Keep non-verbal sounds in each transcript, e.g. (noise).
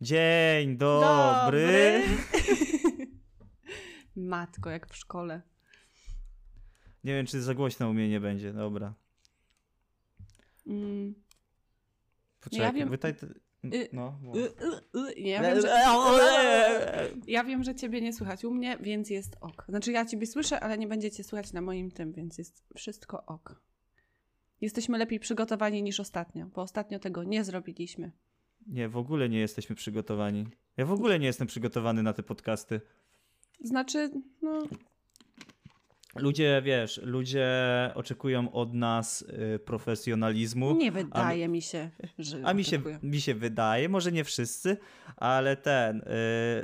Dzień dobry. (laughs) Matko, jak w szkole. Nie wiem, czy za głośno u mnie nie będzie. Dobra. Mm. Poczekaj, Ja wiem- No. Ja, wiem, że, (laughs) ja wiem, że ciebie nie słychać u mnie, więc jest ok. Znaczy ja ciebie słyszę, ale nie będziecie słychać na moim tym, więc jest wszystko ok. Jesteśmy lepiej przygotowani niż ostatnio, bo ostatnio tego nie zrobiliśmy. Nie, w ogóle nie jesteśmy przygotowani. Ja w ogóle nie jestem przygotowany na te podcasty. Znaczy, no, Ludzie, wiesz, ludzie oczekują od nas y, profesjonalizmu. nie wydaje mi się, że A mi się, mi się wydaje, może nie wszyscy, ale ten, y,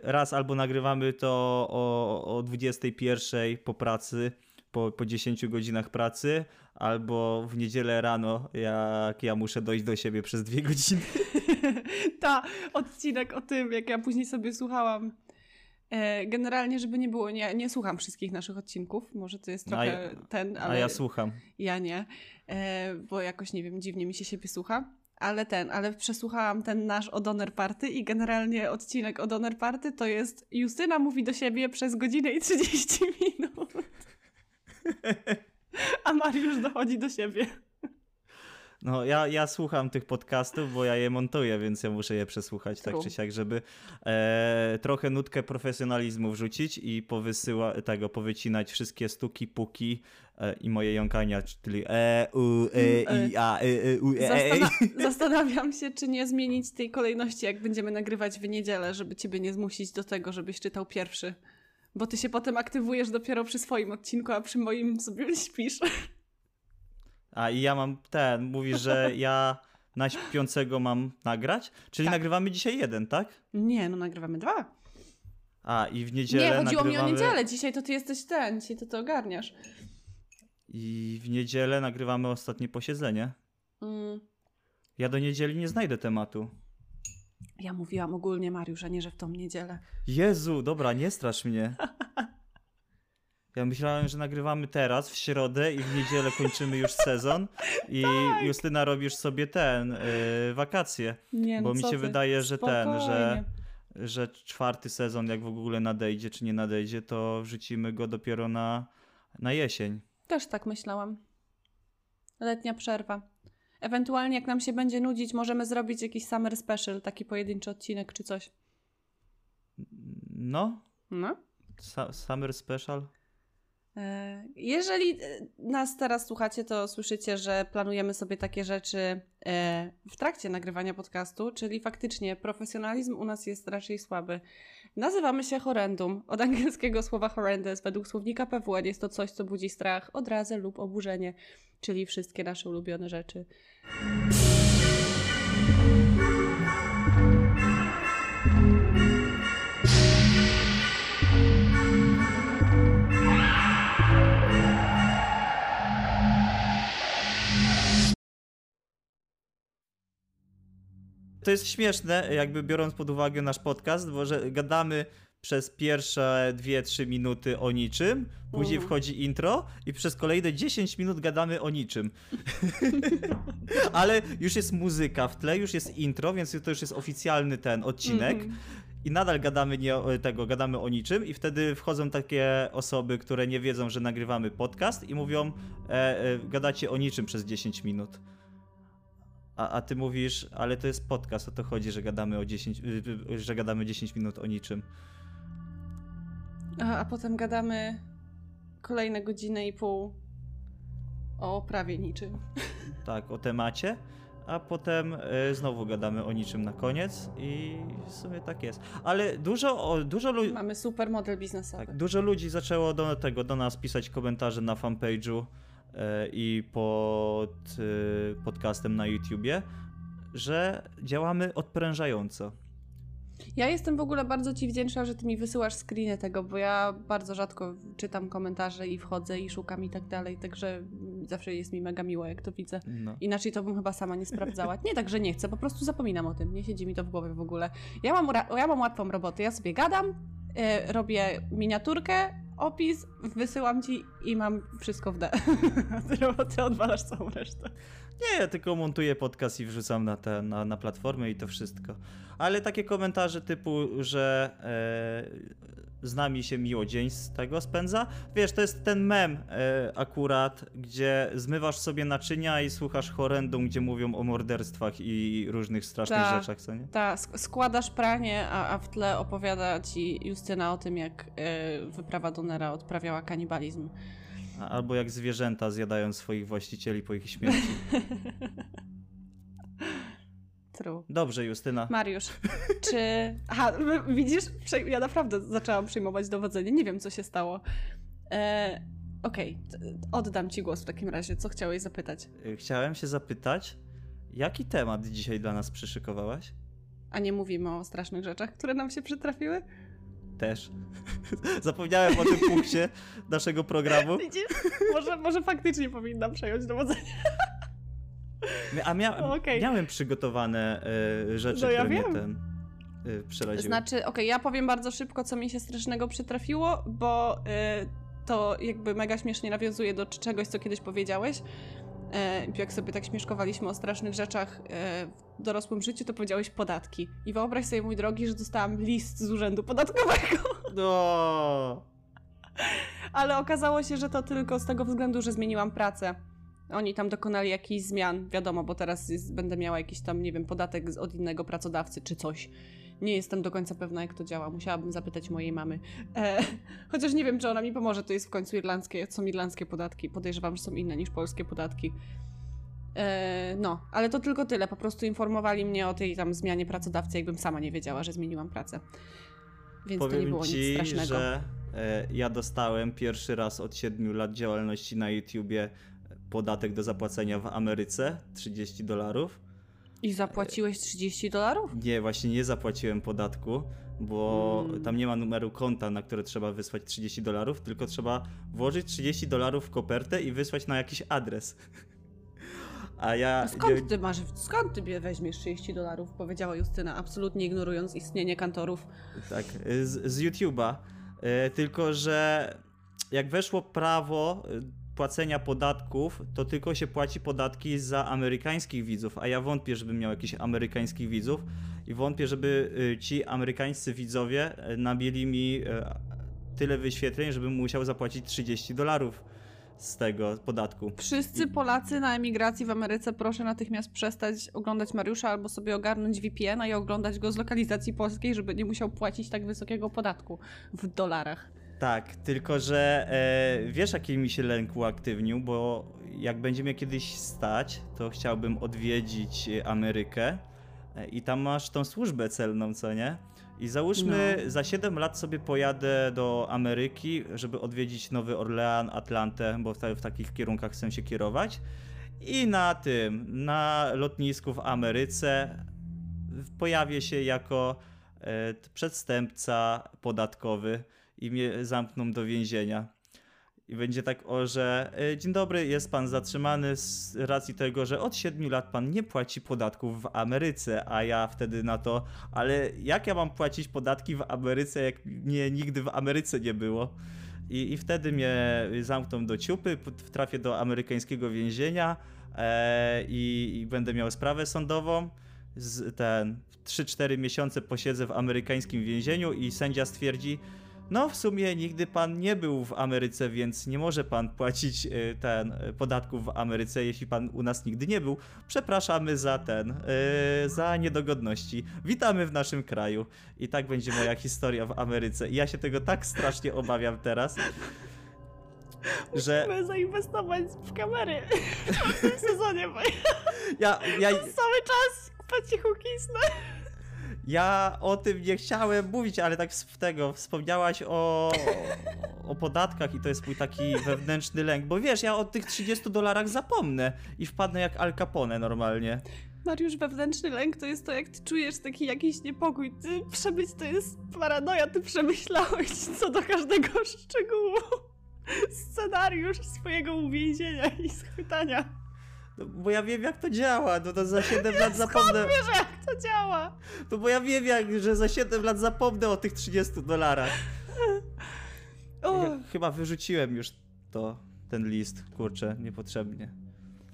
raz albo nagrywamy to o, o 21 po pracy, po, po 10 godzinach pracy, albo w niedzielę rano, jak ja muszę dojść do siebie przez dwie godziny. (laughs) Ta odcinek o tym, jak ja później sobie słuchałam. E, generalnie, żeby nie było, nie, nie słucham wszystkich naszych odcinków. Może to jest A trochę ja- ten, ale A ja słucham. ja nie, e, bo jakoś nie wiem, dziwnie mi się siebie słucha. Ale ten, ale przesłuchałam ten nasz o Donner Party i generalnie odcinek o Donner Party to jest Justyna mówi do siebie przez godzinę i 30 (laughs) minut. (laughs) A Mariusz dochodzi do siebie. No, ja, ja słucham tych podcastów, bo ja je montuję, więc ja muszę je przesłuchać tak True. czy siak, żeby e, trochę nutkę profesjonalizmu wrzucić i powysyła, tego, powycinać wszystkie stuki, puki e, i moje jąkania, czyli e, u, e, i, a, e, e, u, e, e. Zastana- (laughs) zastanawiam się, czy nie zmienić tej kolejności, jak będziemy nagrywać w niedzielę, żeby ciebie nie zmusić do tego, żebyś czytał pierwszy. Bo ty się potem aktywujesz dopiero przy swoim odcinku, a przy moim sobie (laughs) śpisz. A i ja mam ten, mówisz, że ja na śpiącego mam nagrać? Czyli Tak. nagrywamy dzisiaj jeden, tak? Nie, no nagrywamy dwa. A, i w niedzielę nie, chodziło nagrywamy... mi o niedzielę. Dzisiaj to ty jesteś ten, dzisiaj to ty ogarniasz. I w niedzielę nagrywamy ostatnie posiedzenie. Mm. Ja do niedzieli nie znajdę tematu. Ja mówiłam ogólnie Mariusz, a nie, że w tą niedzielę. Jezu, dobra, nie strasz mnie. (laughs) Ja myślałem, że nagrywamy teraz, w środę i w niedzielę kończymy już sezon i (laughs) Tak. Justyna robisz sobie ten, y, wakacje. Nie, no Bo mi się ty? wydaje, że ten, że, Spokojnie. że czwarty sezon jak w ogóle nadejdzie, czy nie nadejdzie, to wrzucimy go dopiero na, na jesień. Też tak myślałam. Letnia przerwa. Ewentualnie, jak nam się będzie nudzić, możemy zrobić jakiś summer special, taki pojedynczy odcinek czy coś. No, No. Sa- Summer Special. E, Jeżeli e, nas teraz słuchacie, to słyszycie, że planujemy sobie takie rzeczy e, w trakcie nagrywania podcastu, czyli faktycznie profesjonalizm u nas jest raczej słaby. Nazywamy się horrendum, od angielskiego słowa horrendous. Według słownika PWN jest to coś, co budzi strach, odrazę lub oburzenie, czyli wszystkie nasze ulubione rzeczy. To jest śmieszne, jakby biorąc pod uwagę nasz podcast, bo że gadamy przez pierwsze 2-3 minuty o niczym, później Mhm. wchodzi intro i przez kolejne 10 minut gadamy o niczym. (laughs) Ale już jest muzyka w tle, już jest intro, więc to już jest oficjalny ten odcinek. Mhm. I nadal gadamy nie o, tego, gadamy o niczym i wtedy wchodzą takie osoby, które nie wiedzą, że nagrywamy podcast i mówią, e, e, gadacie o niczym przez 10 minut. A, a ty mówisz, ale to jest podcast, o to chodzi, że gadamy o 10, y, y, że gadamy 10 minut o niczym. A, a potem gadamy kolejne godzinę i pół o prawie niczym. (laughs) Tak, o temacie, a potem y, znowu gadamy o niczym na koniec i w sumie tak jest. Ale dużo, o- dużo ludzi... Mamy super model biznesowy. Tak, dużo ludzi zaczęło do tego, do nas pisać komentarze na fanpage'u i pod e, podcastem na YouTubie, że działamy odprężająco. Ja jestem w ogóle bardzo Ci wdzięczna, że Ty mi wysyłasz screeny tego, bo ja bardzo rzadko czytam komentarze i wchodzę i szukam i tak dalej, także zawsze jest mi mega miło, jak to widzę. No. Inaczej to bym chyba sama nie sprawdzała. Nie tak, że nie chcę, po prostu zapominam o tym, nie siedzi mi to w głowie w ogóle. Ja mam, ja mam łatwą robotę, ja sobie gadam, e, robię miniaturkę, opis, wysyłam Ci i mam wszystko w D. (laughs) Ty odwalasz całą resztę. Nie, ja tylko montuję podcast i wrzucam na, te, na, na platformę i to wszystko. Ale takie komentarze typu, że e, z nami się miło dzień z tego spędza. Wiesz, to jest ten mem e, akurat, gdzie zmywasz sobie naczynia i słuchasz horrendum, gdzie mówią o morderstwach i różnych strasznych Ta. rzeczach, co nie? Ta, sk- składasz pranie, a, a w tle opowiada ci Justyna o tym, jak e, wyprawa Donera odprawiała kanibalizm. Albo jak zwierzęta zjadają swoich właścicieli po ich śmierci. (laughs) True. Dobrze, Justyna. Mariusz, (laughs) czy... Aha, widzisz? Ja naprawdę zaczęłam przyjmować dowodzenie. Nie wiem, co się stało. E, Okej, t- oddam ci głos w takim razie. Co chciałeś zapytać? Y, Chciałem się zapytać, jaki temat dzisiaj dla nas przyszykowałaś? A nie mówimy o strasznych rzeczach, które nam się przytrafiły? Też. (laughs) Zapomniałem o tym punkcie naszego programu. (laughs) Widzisz? Może, może faktycznie powinnam przejąć dowodzenie. A mia Okej. miałem przygotowane y, rzeczy, No ja które wiem. mnie ten y, przeraziły. Znaczy, okej, ja powiem bardzo szybko, co mi się strasznego przytrafiło, bo y, to jakby mega śmiesznie nawiązuje do czegoś, co kiedyś powiedziałeś. Jak sobie tak śmieszkowaliśmy o strasznych rzeczach w dorosłym życiu, to powiedziałeś podatki. I wyobraź sobie, mój drogi, że dostałam list z urzędu podatkowego. (laughs) No. Ale okazało się, że to tylko z tego względu, że zmieniłam pracę. Oni tam dokonali jakichś zmian, wiadomo, bo teraz jest, będę miała jakiś tam, nie wiem, podatek od innego pracodawcy czy coś. Nie jestem do końca pewna, jak to działa. Musiałabym zapytać mojej mamy. E, (laughs) chociaż nie wiem, czy ona mi pomoże. To jest w końcu irlandzkie. Są irlandzkie podatki. Podejrzewam, że są inne niż polskie podatki. E, no, ale to tylko tyle. Po prostu informowali mnie o tej tam zmianie pracodawcy, jakbym sama nie wiedziała, że zmieniłam pracę. Więc to nie Powiem było nic ci, strasznego. że e, ja dostałem pierwszy raz od 7 lat działalności na YouTubie podatek do zapłacenia w Ameryce 30 dolarów. I zapłaciłeś 30 dolarów? Nie, właśnie nie zapłaciłem podatku, bo Mm. tam nie ma numeru konta, na które trzeba wysłać 30 dolarów, tylko trzeba włożyć 30 dolarów w kopertę i wysłać na jakiś adres. A ja. A skąd ty masz, skąd ty weźmiesz 30 dolarów? Powiedziała Justyna, absolutnie ignorując istnienie kantorów. Tak, z, z YouTube'a. E, Tylko, że jak weszło prawo płacenia podatków, to tylko się płaci podatki za amerykańskich widzów, a ja wątpię, żebym miał jakichś amerykańskich widzów i wątpię, żeby e, ci amerykańscy widzowie e, nabili mi e, tyle wyświetleń, żebym musiał zapłacić 30 dolarów z tego podatku. Wszyscy Polacy na emigracji w Ameryce proszę natychmiast przestać oglądać Mariusza albo sobie ogarnąć VPN-a i oglądać go z lokalizacji polskiej, żeby nie musiał płacić tak wysokiego podatku w dolarach. Tak, tylko że e, wiesz, jaki mi się lęk uaktywnił, bo jak będzie mnie kiedyś stać, to chciałbym odwiedzić Amerykę e, i tam masz tą służbę celną, co nie? I załóżmy, No. za 7 lat sobie pojadę do Ameryki, żeby odwiedzić Nowy Orlean, Atlantę, bo w, w takich kierunkach chcę się kierować. I na tym, na lotnisku w Ameryce pojawię się jako e, przestępca podatkowy i mnie zamkną do więzienia. I będzie tak, o, że e, dzień dobry, jest pan zatrzymany z racji tego, że od 7 lat pan nie płaci podatków w Ameryce, a ja wtedy na to, ale jak ja mam płacić podatki w Ameryce, jak mnie nigdy w Ameryce nie było? I, i wtedy mnie zamkną do ciupy, trafię do amerykańskiego więzienia e, i, i będę miał sprawę sądową. Z, ten 3-4 miesiące posiedzę w amerykańskim więzieniu i sędzia stwierdzi, no w sumie nigdy pan nie był w Ameryce, więc nie może pan płacić y, ten y, podatków w Ameryce, jeśli pan u nas nigdy nie był. Przepraszamy za ten, y, za niedogodności. Witamy w naszym kraju. I tak będzie moja historia w Ameryce. I ja się tego tak strasznie obawiam teraz, że Musimy zainwestować w kamery (laughs) w tym sezonie, bo ja, ja, ja cały czas po cichu kisnę. Ja o tym nie chciałem mówić, ale tak w tego wspomniałaś o, o podatkach i to jest mój taki wewnętrzny lęk, bo wiesz, ja o tych 30 dolarach zapomnę i wpadnę jak Al Capone normalnie. Mariusz, wewnętrzny lęk to jest to, jak ty czujesz taki jakiś niepokój. Ty przemyć to jest paranoja, ty przemyślałeś co do każdego szczegółu. Scenariusz swojego uwięzienia i schwytania. No, bo ja wiem jak to działa, no to za 7 lat (laughs) zapomnę. Wiesz, jak to działa. No bo ja wiem jak, że za 7 lat zapomnę o tych 30 dolarach. (laughs) Ja chyba wyrzuciłem już to, ten list, kurczę, niepotrzebnie.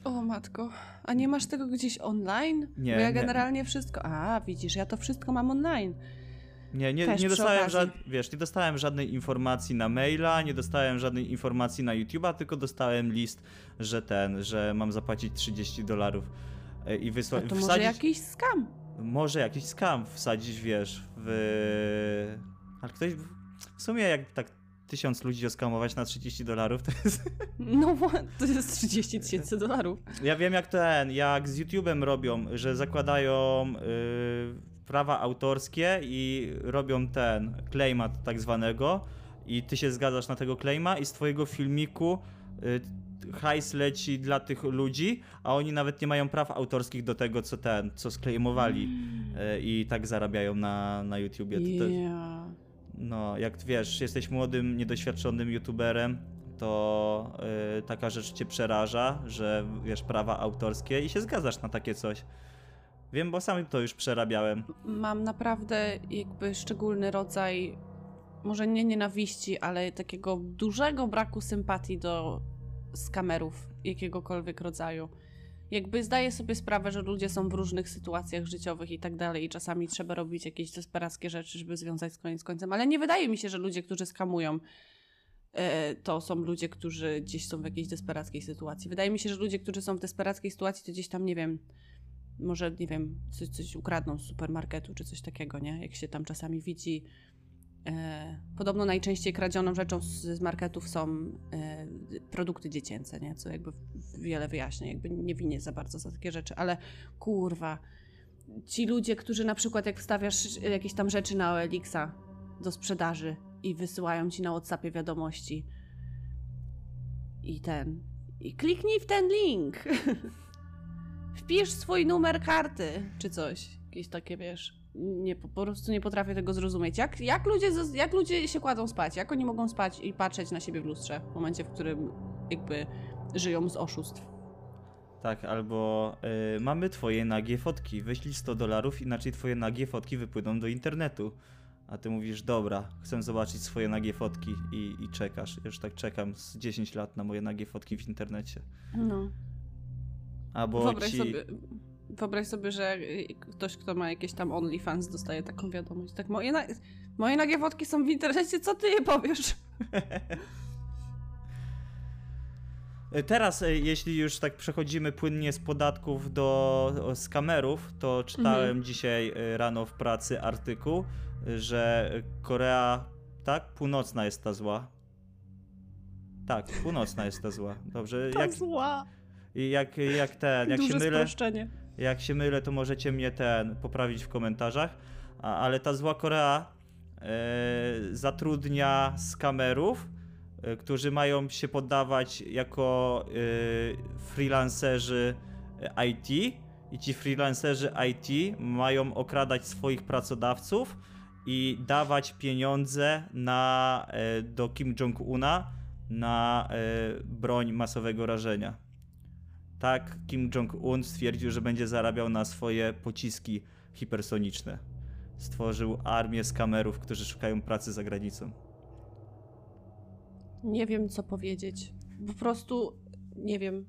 O matko, a nie masz tego gdzieś online? Nie, Bo ja nie. generalnie wszystko. A, widzisz, ja to wszystko mam online. Nie, nie, Też nie dostałem żad, wiesz, nie dostałem żadnej informacji na maila, nie dostałem żadnej informacji na YouTube'a, tylko dostałem list, że ten, że mam zapłacić 30 dolarów e, i No wysłać. to może jakiś skam. może jakiś skam wsadzić, wiesz, w. Ale ktoś. W sumie, jak tak tysiąc ludzi oskamować na 30 dolarów, to jest. No, to jest 30 tysięcy dolarów. Ja wiem, jak ten, jak z YouTube'em robią, że zakładają y, prawa autorskie i robią ten claima tak zwanego i ty się zgadzasz na tego claima i z twojego filmiku y, hajs leci dla tych ludzi, a oni nawet nie mają praw autorskich do tego, co ten, co sklejmowali y, i tak zarabiają na, na YouTubie. To, to, no, jak wiesz, jesteś młodym, niedoświadczonym youtuberem, to y, taka rzecz cię przeraża, że wiesz, prawa autorskie i się zgadzasz na takie coś. Wiem, bo sam to już przerabiałem. Mam naprawdę jakby szczególny rodzaj, może nie nienawiści, ale takiego dużego braku sympatii do skamerów jakiegokolwiek rodzaju. Jakby zdaję sobie sprawę, że ludzie są w różnych sytuacjach życiowych i tak dalej, i czasami trzeba robić jakieś desperackie rzeczy, żeby związać z koniec końcem, ale nie wydaje mi się, że ludzie, którzy skamują, e, to są ludzie, którzy gdzieś są w jakiejś desperackiej sytuacji. Wydaje mi się, że ludzie, którzy są w desperackiej sytuacji, to gdzieś tam, nie wiem, może, nie wiem, coś, coś ukradną z supermarketu czy coś takiego, nie? Jak się tam czasami widzi. E, podobno najczęściej kradzioną rzeczą z, z marketów są e, produkty dziecięce, nie? Co jakby wiele wyjaśnia. Jakby nie winię za bardzo za takie rzeczy, ale kurwa. Ci ludzie, którzy na przykład jak wstawiasz jakieś tam rzeczy na OLX-a do sprzedaży i wysyłają ci na WhatsAppie wiadomości i ten i kliknij w ten link. (laughs) Wpisz swój numer karty, czy coś. Jakieś takie, wiesz. Nie, po, prostu nie potrafię tego zrozumieć. Jak, jak, ludzie, jak ludzie się kładą spać? Jak oni mogą spać i patrzeć na siebie w lustrze w momencie, w którym jakby żyją z oszustw? Tak, albo y, mamy twoje nagie fotki, wyślij 100 dolarów, inaczej twoje nagie fotki wypłyną do internetu. A ty mówisz, dobra, chcę zobaczyć swoje nagie fotki i, i czekasz. Już tak czekam z 10 lat na moje nagie fotki w internecie. No. Albo Wyobraź ci... sobie, wyobraź sobie, że ktoś, kto ma jakieś tam OnlyFans, dostaje taką wiadomość. Tak, moje, na, moje nagie fotki są w internecie, co ty je powiesz? (laughs) Teraz, e, jeśli już tak przechodzimy płynnie z podatków do skamerów, to czytałem Mhm. dzisiaj e, rano w pracy artykuł, że Korea, tak, północna jest ta zła. Tak, północna jest ta zła. Dobrze, To jak, zła. I jak, jak ten, jak się Duże mylę, sproszczenie. jak się mylę, to możecie mnie ten poprawić w komentarzach. A, ale ta zła Korea e, zatrudnia skamerów, e, którzy mają się poddawać jako e, freelancerzy e, IT. I ci freelancerzy IT mają okradać swoich pracodawców i dawać pieniądze na, e, do Kim Jong-una na e, broń masowego rażenia. Tak, Kim Jong-un stwierdził, że będzie zarabiał na swoje pociski hipersoniczne. Stworzył armię skamerów, którzy szukają pracy za granicą. Nie wiem, co powiedzieć. Po prostu nie wiem.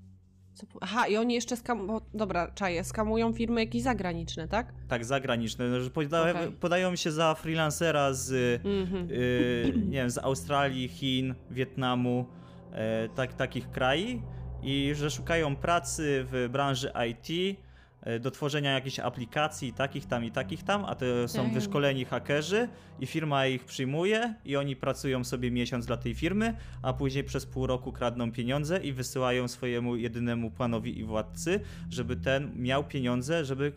Co. Aha, i oni jeszcze skam... Bo, dobra, czaję, skamują firmy jakieś zagraniczne, tak? Tak, zagraniczne, no, że poda Okej. podają się za freelancera z, Mhm. y, nie wiem, z Australii, Chin, Wietnamu, e, tak, takich krajów i że szukają pracy w branży IT e, do tworzenia jakichś aplikacji takich tam i takich tam, a to są wyszkoleni hakerzy i firma ich przyjmuje i oni pracują sobie miesiąc dla tej firmy, a później przez pół roku kradną pieniądze i wysyłają swojemu jedynemu panowi i władcy, żeby ten miał pieniądze, żeby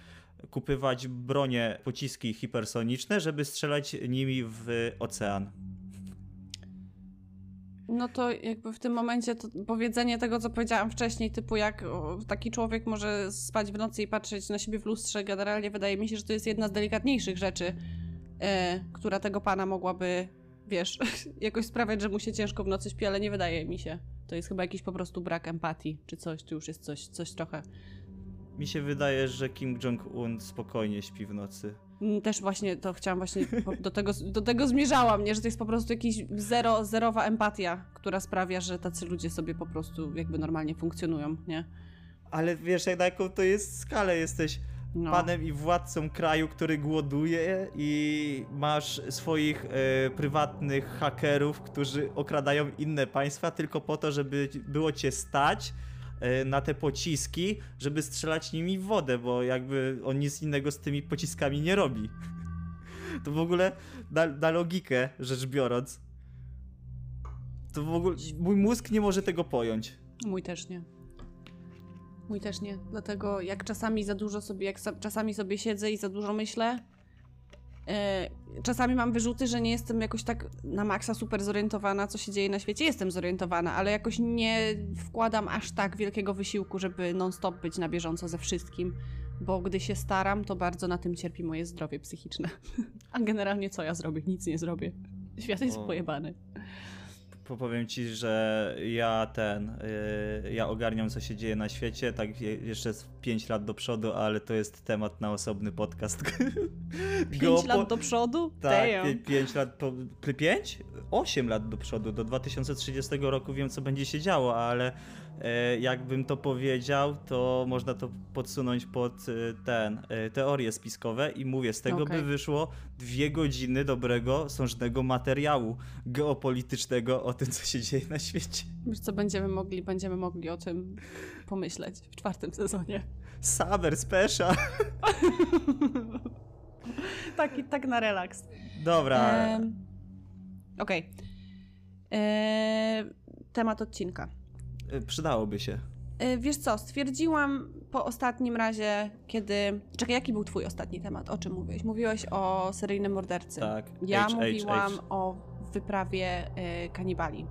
kupywać bronie, pociski hipersoniczne, żeby strzelać nimi w ocean. No to jakby w tym momencie to powiedzenie tego, co powiedziałam wcześniej, typu jak taki człowiek może spać w nocy i patrzeć na siebie w lustrze, generalnie wydaje mi się, że to jest jedna z delikatniejszych rzeczy, e, która tego pana mogłaby, wiesz, (laughs) jakoś sprawiać, że mu się ciężko w nocy śpi, ale nie wydaje mi się. To jest chyba jakiś po prostu brak empatii, czy coś, czy już jest coś, coś trochę. Mi się wydaje, że Kim Jong-un spokojnie śpi w nocy. Mm, Też właśnie to chciałam właśnie, do tego, do tego zmierzałam, nie? Że to jest po prostu jakiś zero, zerowa empatia, która sprawia, że tacy ludzie sobie po prostu jakby normalnie funkcjonują, nie? Ale wiesz, na jaką to jest skalę jesteś No. panem i władcą kraju, który głoduje i masz swoich e, prywatnych hakerów, którzy okradają inne państwa tylko po to, żeby było cię stać na te pociski, żeby strzelać nimi w wodę, bo jakby on nic innego z tymi pociskami nie robi. (laughs) To w ogóle na, na logikę rzecz biorąc, to w ogóle mój mózg nie może tego pojąć. Mój też nie. Mój też nie. Dlatego jak czasami za dużo sobie, jak sa- czasami sobie siedzę i za dużo myślę, e, czasami mam wyrzuty, że nie jestem jakoś tak na maksa super zorientowana, co się dzieje na świecie. Jestem zorientowana, ale jakoś nie wkładam aż tak wielkiego wysiłku, żeby non-stop być na bieżąco ze wszystkim. Bo gdy się staram, to bardzo na tym cierpi moje zdrowie psychiczne. (laughs) A generalnie co ja zrobię? Nic nie zrobię. Świat jest O. pojebany. Po- Powiem ci, że ja ten, yy, ja ogarniam co się dzieje na świecie, tak je, jeszcze z 5 lat do przodu, ale to jest temat na osobny podcast. (laughs) Pięć Geopo- lat do przodu? Tak, Damn. 5 lat, po, 5? 8 lat do przodu, do 2030 roku wiem co będzie się działo, ale jakbym to powiedział, to można to podsunąć pod e, ten, e, teorie spiskowe i mówię, z tego Okej. by wyszło dwie godziny dobrego, sążnego materiału geopolitycznego o tym, co się dzieje na świecie. Wiesz co, będziemy mogli, będziemy mogli o tym pomyśleć w czwartym sezonie. Summer special. (laughs) tak, tak na relaks. Dobra, Em, Okej. Em, Temat odcinka. E, przydałoby się. E, Wiesz co, stwierdziłam po ostatnim razie, kiedy... Czekaj, jaki był twój ostatni temat? O czym mówiłeś? Mówiłeś o seryjnym mordercy. Tak. Ja H, H, mówiłam H. o wyprawie e, kanibali.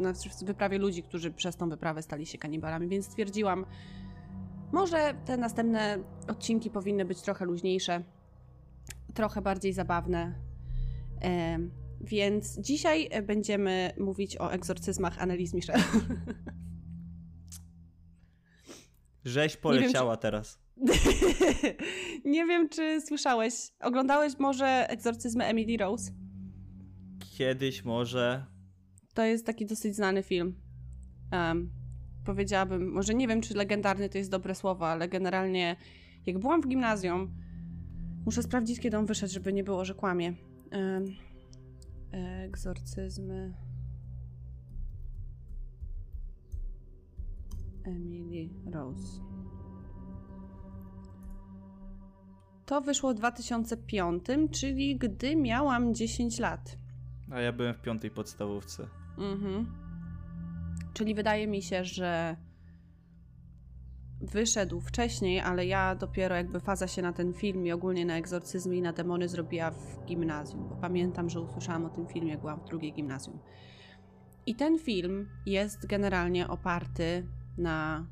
Znaczy wyprawie ludzi, którzy przez tą wyprawę stali się kanibalami, więc stwierdziłam, może te następne odcinki powinny być trochę luźniejsze, trochę bardziej zabawne. E, więc dzisiaj będziemy mówić o egzorcyzmach Annelise Michel. (laughs) Rzeź wiem, poleciała teraz. (laughs) Nie wiem, czy słyszałeś. Oglądałeś może egzorcyzmy Emily Rose? Kiedyś może... To jest taki dosyć znany film. Em, powiedziałabym, może nie wiem, czy legendarny to jest dobre słowo, ale generalnie jak byłam w gimnazjum, muszę sprawdzić, kiedy on wyszedł, żeby nie było, że kłamie. Em, egzorcyzmy. Emily Rose. To wyszło w 2005, czyli gdy miałam 10 lat. A ja byłem w piątej podstawówce. Mhm. Czyli wydaje mi się, że wyszedł wcześniej, ale ja dopiero jakby faza się na ten film i ogólnie na egzorcyzmy i na demony zrobiła w gimnazjum, bo pamiętam, że usłyszałam o tym filmie, jak byłam w drugiej gimnazjum. I ten film jest generalnie oparty na.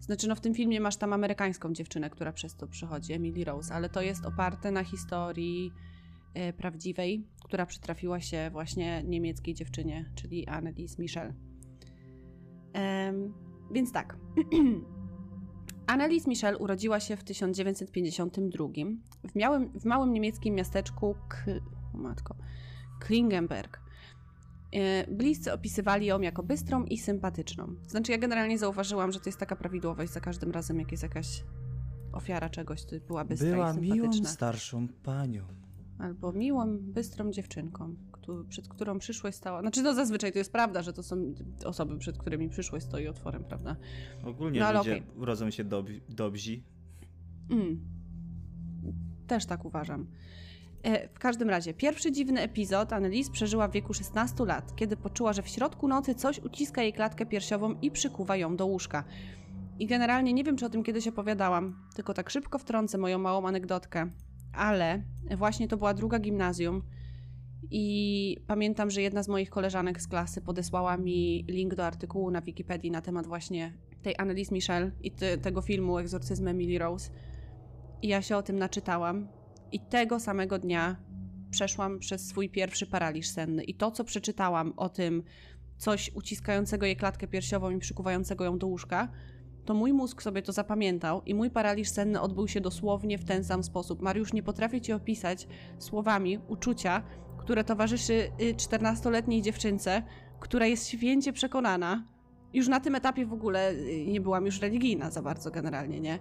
Znaczy, no w tym filmie masz tam amerykańską dziewczynę, która przez to przychodzi, Emily Rose, ale to jest oparte na historii e, prawdziwej, która przytrafiła się właśnie niemieckiej dziewczynie, czyli Annelies Michel. Em, więc tak. (clears throat) Annelies Michel urodziła się w 1952 w, miałym, w małym niemieckim miasteczku K... o matko, Klingenberg. E, Bliscy opisywali ją jako bystrą i sympatyczną. Znaczy, ja generalnie zauważyłam, że to jest taka prawidłowość za każdym razem, jak jest jakaś ofiara czegoś, to była bystra Była i sympatyczna. miłą starszą panią. Albo miłą, bystrą dziewczynką, któ- przed którą przyszłość stała. Znaczy, no zazwyczaj to jest prawda, że to są osoby, przed którymi przyszłość stoi otworem, prawda? Ogólnie No, ludzie okej. urodzą się dob dobrzy. Mm. Też tak uważam. E, W każdym razie, pierwszy dziwny epizod Annelise przeżyła w wieku 16 lat, kiedy poczuła, że w środku nocy coś uciska jej klatkę piersiową i przykuwa ją do łóżka. I generalnie nie wiem, czy o tym kiedyś opowiadałam, tylko tak szybko wtrącę moją małą anegdotkę, ale właśnie to była druga gimnazjum i pamiętam, że jedna z moich koleżanek z klasy podesłała mi link do artykułu na Wikipedii na temat właśnie tej Annelise Michel i te, tego filmu Egzorcyzm Emily Rose. I ja się o tym naczytałam. I tego samego dnia przeszłam przez swój pierwszy paraliż senny. I to, co przeczytałam o tym, coś uciskającego jej klatkę piersiową i przykuwającego ją do łóżka, to mój mózg sobie to zapamiętał i mój paraliż senny odbył się dosłownie w ten sam sposób. Mariusz, nie potrafię ci opisać słowami uczucia, które towarzyszy y, 14-letniej dziewczynce, która jest święcie przekonana, już na tym etapie w ogóle y, nie byłam już religijna za bardzo generalnie, nie?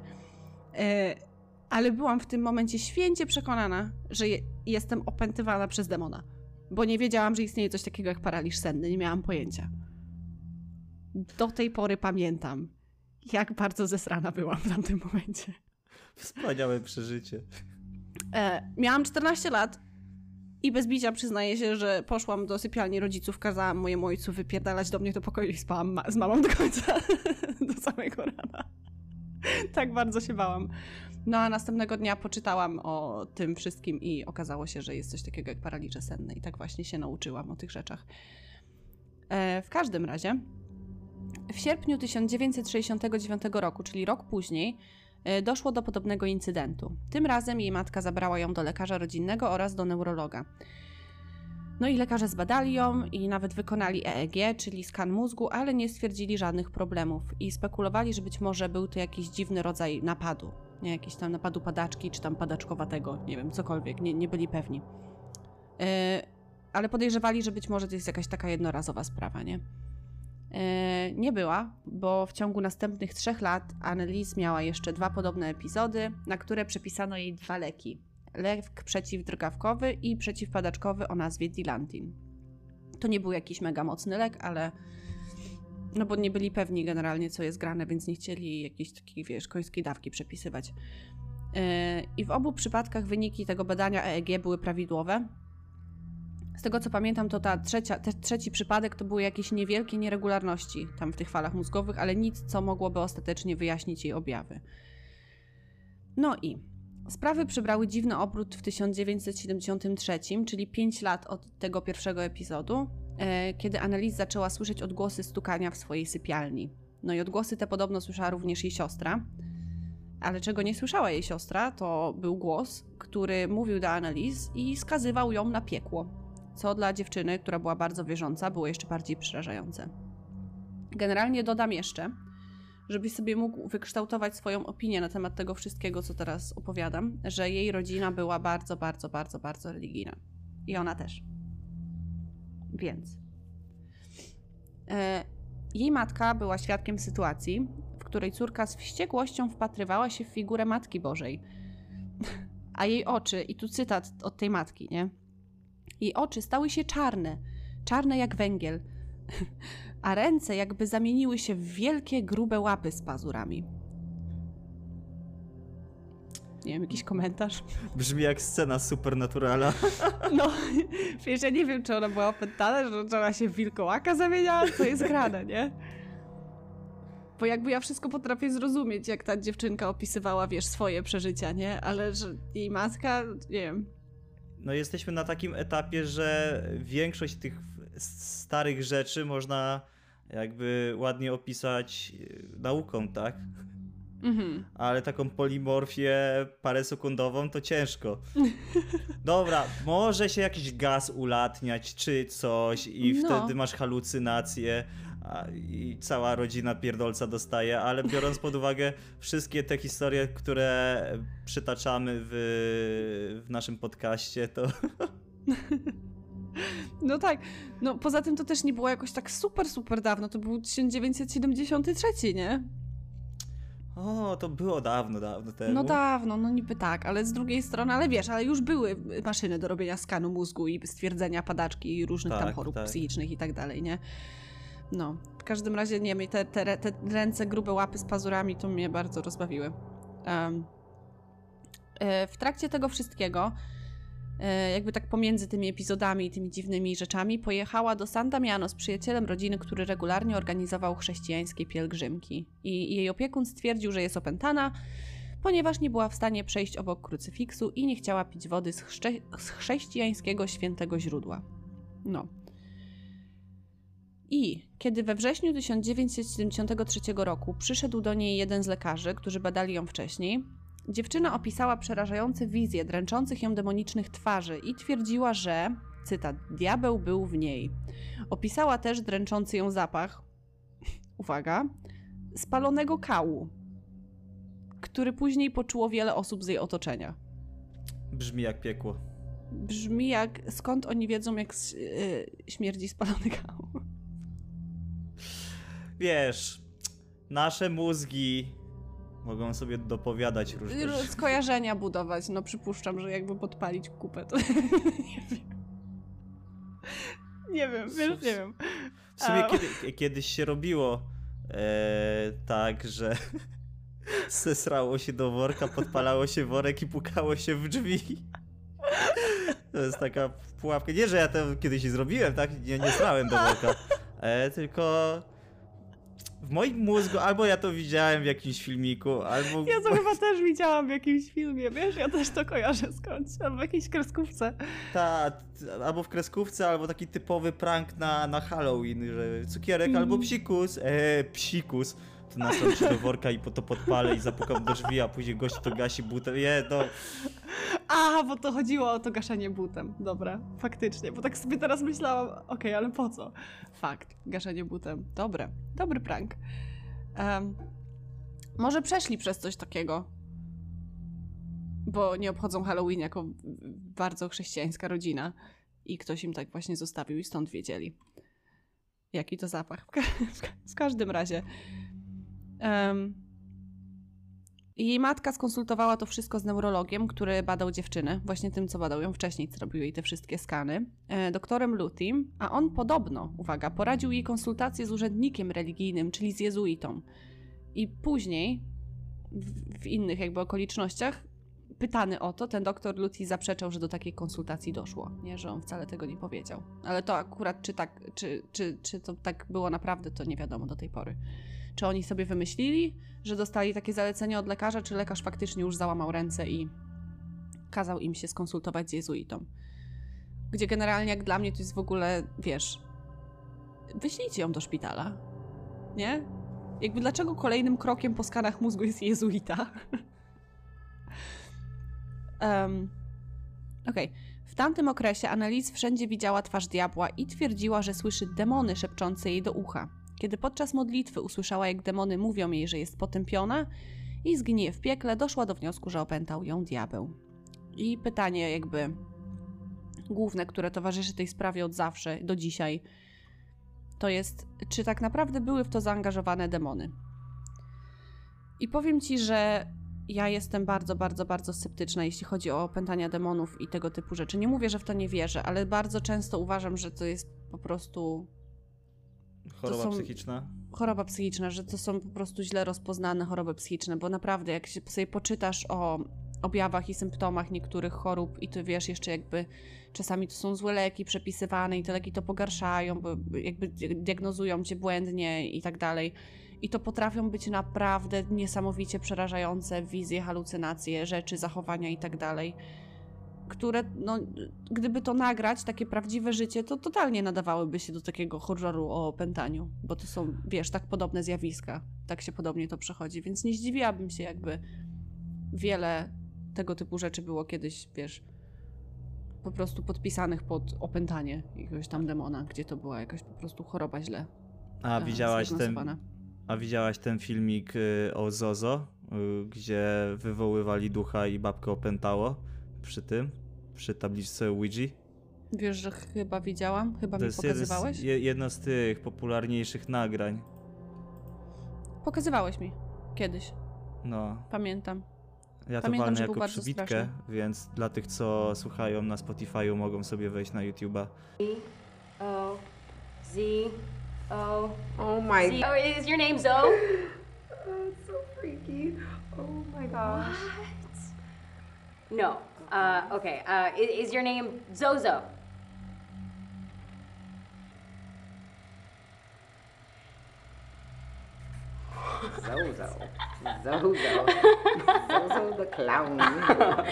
Ale byłam w tym momencie święcie przekonana, że je, jestem opętywana przez demona. Bo nie wiedziałam, że istnieje coś takiego jak paraliż senny, nie miałam pojęcia. Do tej pory pamiętam, jak bardzo zesrana byłam w tamtym momencie. Wspaniałe przeżycie. E, miałam 14 lat i bez bicia przyznaję się, że poszłam do sypialni rodziców, kazałam mojemu ojcu wypierdalać do mnie do pokoju i spałam ma z mamą do końca, (laughs) do samego rana. tak bardzo się bałam. No a następnego dnia poczytałam o tym wszystkim i okazało się, że jest coś takiego jak paraliże senne i tak właśnie się nauczyłam o tych rzeczach. E, w każdym razie, w sierpniu 1969 roku, czyli rok później, e, doszło do podobnego incydentu. Tym razem jej matka zabrała ją do lekarza rodzinnego oraz do neurologa. No i lekarze zbadali ją i nawet wykonali EEG, czyli skan mózgu, ale nie stwierdzili żadnych problemów i spekulowali, że być może był to jakiś dziwny rodzaj napadu. Nie jakiś tam napadu padaczki, czy tam padaczkowatego, nie wiem, cokolwiek, nie, nie byli pewni. Yy, ale podejrzewali, że być może to jest jakaś taka jednorazowa sprawa, nie? Yy, nie była, bo w ciągu następnych trzech lat Annelise miała jeszcze dwa podobne epizody, na które przepisano jej dwa leki lek przeciwdrgawkowy i przeciwpadaczkowy o nazwie Dilantin. To nie był jakiś mega mocny lek, ale no bo nie byli pewni generalnie, co jest grane, więc nie chcieli jakiejś takiej, wiesz, końskiej dawki przepisywać. Yy, I w obu przypadkach wyniki tego badania EEG były prawidłowe. Z tego co pamiętam, to ta trzecia, ten trzeci przypadek to były jakieś niewielkie nieregularności tam w tych falach mózgowych, ale nic, co mogłoby ostatecznie wyjaśnić jej objawy. No i Sprawy przybrały dziwny obrót w 1973, czyli 5 lat od tego pierwszego epizodu, e, kiedy Annelise zaczęła słyszeć odgłosy stukania w swojej sypialni. No i odgłosy te podobno słyszała również jej siostra. Ale czego nie słyszała jej siostra, to był głos, który mówił do Annelise i skazywał ją na piekło, co dla dziewczyny, która była bardzo wierząca, było jeszcze bardziej przerażające. Generalnie dodam jeszcze, żebyś sobie mógł wykształtować swoją opinię na temat tego wszystkiego, co teraz opowiadam, że jej rodzina była bardzo, bardzo, bardzo, bardzo religijna. I ona też. Więc. E, jej matka była świadkiem sytuacji, w której córka z wściekłością wpatrywała się w figurę Matki Bożej. A jej oczy, i tu cytat od tej matki, nie? Jej oczy stały się czarne, czarne jak węgiel a ręce jakby zamieniły się w wielkie, grube łapy z pazurami. Nie wiem, jakiś komentarz? Brzmi jak scena supernaturala. (laughs) No, wiesz, ja nie wiem, czy ona była opętana, że ona się w wilkołaka zamieniała, co jest grane, nie? Bo jakby ja wszystko potrafię zrozumieć, jak ta dziewczynka opisywała, wiesz, swoje przeżycia, nie? Ale że jej matka, nie wiem. No jesteśmy na takim etapie, że większość tych starych rzeczy można jakby ładnie opisać e, nauką, tak? Mhm. Ale taką polimorfię parę sekundową to ciężko. (laughs) Dobra, może się jakiś gaz ulatniać czy coś i no. wtedy masz halucynacje i cała rodzina pierdolca dostaje, ale biorąc pod uwagę wszystkie te historie, które przytaczamy w, w naszym podcaście, to (laughs) No tak. No poza tym to też nie było jakoś tak super, super dawno. To był 1973, nie? O, to było dawno, dawno temu. No dawno, no niby tak, ale z drugiej strony, ale wiesz, ale już były maszyny do robienia skanu mózgu i stwierdzenia padaczki i różnych tak, tam chorób tak. psychicznych i tak dalej, nie? No, w każdym razie, nie wiem, te, te, te ręce, grube łapy z pazurami to mnie bardzo rozbawiły. Um, w trakcie tego wszystkiego jakby tak pomiędzy tymi epizodami i tymi dziwnymi rzeczami, pojechała do San Damiano z przyjacielem rodziny, który regularnie organizował chrześcijańskie pielgrzymki. I jej opiekun stwierdził, że jest opętana, ponieważ nie była w stanie przejść obok krucyfiksu i nie chciała pić wody z, chrze z chrześcijańskiego świętego źródła. No. I kiedy we wrześniu 1973 roku przyszedł do niej jeden z lekarzy, którzy badali ją wcześniej, Dziewczyna opisała przerażające wizje dręczących ją demonicznych twarzy i twierdziła, że, cytat, diabeł był w niej. Opisała też dręczący ją zapach, (laughs) uwaga, spalonego kału, który później poczuło wiele osób z jej otoczenia. Brzmi jak piekło. Brzmi jak, skąd oni wiedzą, jak yy, śmierdzi spalony (laughs) kał. wiesz, nasze mózgi mogą sobie dopowiadać różne rzeczy. Skojarzenia budować, no przypuszczam, że jakby podpalić kupę, to (laughs) nie wiem. Nie wiem, wiesz, nie wiem. W sumie kiedy, kiedyś się robiło e, tak, że (laughs) zesrało się do worka, podpalało się worek i pukało się w drzwi. (laughs) To jest taka pułapka. Nie, że ja to kiedyś zrobiłem, tak? Nie, nie srałem do worka. E, tylko w moim mózgu albo ja to widziałem w jakimś filmiku, albo... Ja to chyba też widziałam w jakimś filmie, wiesz, ja też to kojarzę skądś, albo w jakiejś kreskówce. Ta, t- albo w kreskówce, albo taki typowy prank na, na Halloween, że cukierek Mhm. albo psikus, e, psikus. To nasram się do worka i po to podpalę i zapukam do drzwi, a później gość to gasi butem. Je, no. A, bo to chodziło o to gaszenie butem. Dobra, faktycznie, bo tak sobie teraz myślałam, okej, ale po co? Fakt, gaszenie butem. Dobre, dobry prank. Em, może przeszli przez coś takiego, bo nie obchodzą Halloween jako bardzo chrześcijańska rodzina i ktoś im tak właśnie zostawił i stąd wiedzieli. Jaki to zapach. W, ka- w, ka- w każdym razie. Em, jej matka skonsultowała to wszystko z neurologiem, który badał dziewczynę, właśnie tym, co badał ją wcześniej, co robił jej te wszystkie skany, e, doktorem Lutim, a on podobno, uwaga, poradził jej konsultację z urzędnikiem religijnym, czyli z jezuitą. I później, w, w innych jakby okolicznościach, pytany o to, ten doktor Luti zaprzeczał, że do takiej konsultacji doszło, nie, że on wcale tego nie powiedział. Ale to akurat, czy, tak, czy, czy, czy to tak było naprawdę, to nie wiadomo do tej pory. Czy oni sobie wymyślili, że dostali takie zalecenie od lekarza, czy lekarz faktycznie już załamał ręce i kazał im się skonsultować z jezuitą. Gdzie generalnie, jak dla mnie, to jest w ogóle, wiesz, wyślijcie ją do szpitala. Nie? Jakby dlaczego kolejnym krokiem po skanach mózgu jest jezuita? (laughs) um, Okej. W tamtym okresie Annalise wszędzie widziała twarz diabła i twierdziła, że słyszy demony szepczące jej do ucha. Kiedy podczas modlitwy usłyszała, jak demony mówią jej, że jest potępiona i zginie w piekle, doszła do wniosku, że opętał ją diabeł. I pytanie jakby główne, które towarzyszy tej sprawie od zawsze, do dzisiaj, to jest, czy tak naprawdę były w to zaangażowane demony. I powiem ci, że ja jestem bardzo, bardzo, bardzo sceptyczna, jeśli chodzi o opętania demonów i tego typu rzeczy. Nie mówię, że w to nie wierzę, ale bardzo często uważam, że to jest po prostu Choroba są- psychiczna. choroba psychiczna, że to są po prostu źle rozpoznane choroby psychiczne, bo naprawdę jak się sobie poczytasz o objawach i symptomach niektórych chorób i ty wiesz jeszcze jakby czasami to są złe leki przepisywane i te leki to pogarszają, bo jakby diagnozują cię błędnie i tak dalej. I to potrafią być naprawdę niesamowicie przerażające wizje, halucynacje, rzeczy, zachowania i tak dalej które, no, gdyby to nagrać, takie prawdziwe życie, to totalnie nadawałyby się do takiego horroru o opętaniu, bo to są, wiesz, tak podobne zjawiska, tak się podobnie to przechodzi, więc nie zdziwiłabym się, jakby wiele tego typu rzeczy było kiedyś, wiesz, po prostu podpisanych pod opętanie jakiegoś tam demona, gdzie to była jakaś po prostu choroba źle A e, widziałaś ten, a widziałaś ten filmik y, o Zozo, y, gdzie wywoływali ducha i babkę opętało przy tym, przy tabliczce Ouija? Wiesz, że chyba widziałam, chyba To mi jest pokazywałeś? je- jedno z tych popularniejszych nagrań. Pokazywałeś mi kiedyś, No, pamiętam. ja to Pamiętam, walnę że był jako przybitkę, straszny. więc dla tych, co słuchają na Spotify'u, mogą sobie wejść na YouTube'a. O Z O Oh my Z. Oh, is your name Zoe? god, (laughs) so freaky. Oh my gosh. No. Uh, okay. Uh, is, is your name Zozo? Zozo. Zozo. Zozo the clown. that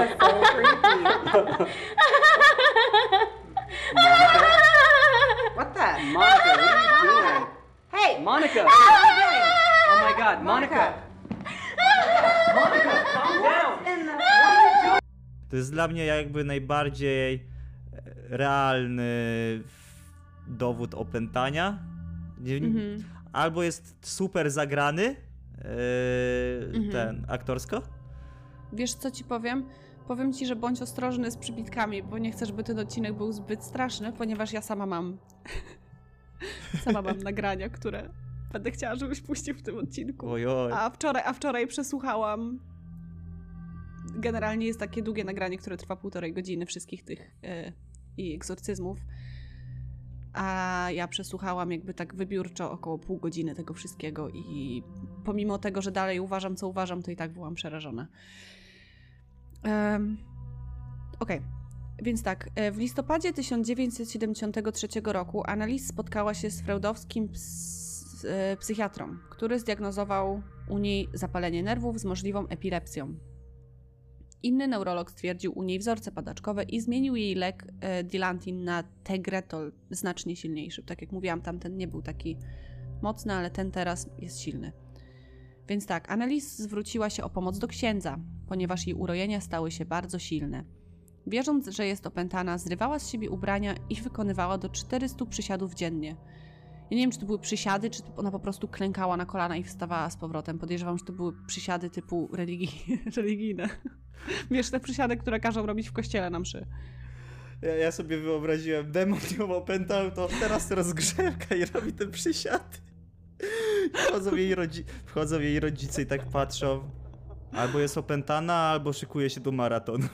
is so creepy. What the? Monica, what are you doing? Hey! Monica! What are you doing? Oh my god, Monica! Monica, To jest dla mnie jakby najbardziej e, realny dowód opętania. Mhm. Albo jest super zagrany e, Mhm. ten aktorsko. Wiesz, co ci powiem? Powiem ci, że bądź ostrożny z przybitkami, bo nie chcę, żeby ten odcinek był zbyt straszny, ponieważ ja sama mam. (laughs) Sama mam nagrania, które będę chciała, żebyś puścił w tym odcinku. Ojoj. A wczoraj, a wczoraj przesłuchałam. Generalnie jest takie długie nagranie, które trwa półtorej godziny wszystkich tych e, i egzorcyzmów. A ja przesłuchałam jakby tak wybiórczo około pół godziny tego wszystkiego i pomimo tego, że dalej uważam, co uważam, to i tak byłam przerażona. Um, Okej. Więc tak, e, w listopadzie 1973 roku Annalise spotkała się z freudowskim ps- e, psychiatrą, który zdiagnozował u niej zapalenie nerwów z możliwą epilepsją. Inny neurolog stwierdził u niej wzorce padaczkowe i zmienił jej lek e, Dilantin na Tegretol, znacznie silniejszy. Tak jak mówiłam, tamten nie był taki mocny, ale ten teraz jest silny. Więc tak, Annalise zwróciła się o pomoc do księdza, ponieważ jej urojenia stały się bardzo silne. Wierząc, że jest opętana, zrywała z siebie ubrania i wykonywała do 400 przysiadów dziennie. Ja nie wiem, czy to były przysiady, czy ona po prostu klękała na kolana i wstawała z powrotem. Podejrzewam, że to były przysiady typu religii, (laughs) religijne. Wiesz, te przysiady, które każą robić w kościele na mszy. Ja, ja sobie wyobraziłem, demon ją opętał, to teraz rozgrzewka i robi te przysiady. Wchodzą jej, rodzi- wchodzą jej rodzice i tak patrzą. Albo jest opętana, albo szykuje się do maratonu.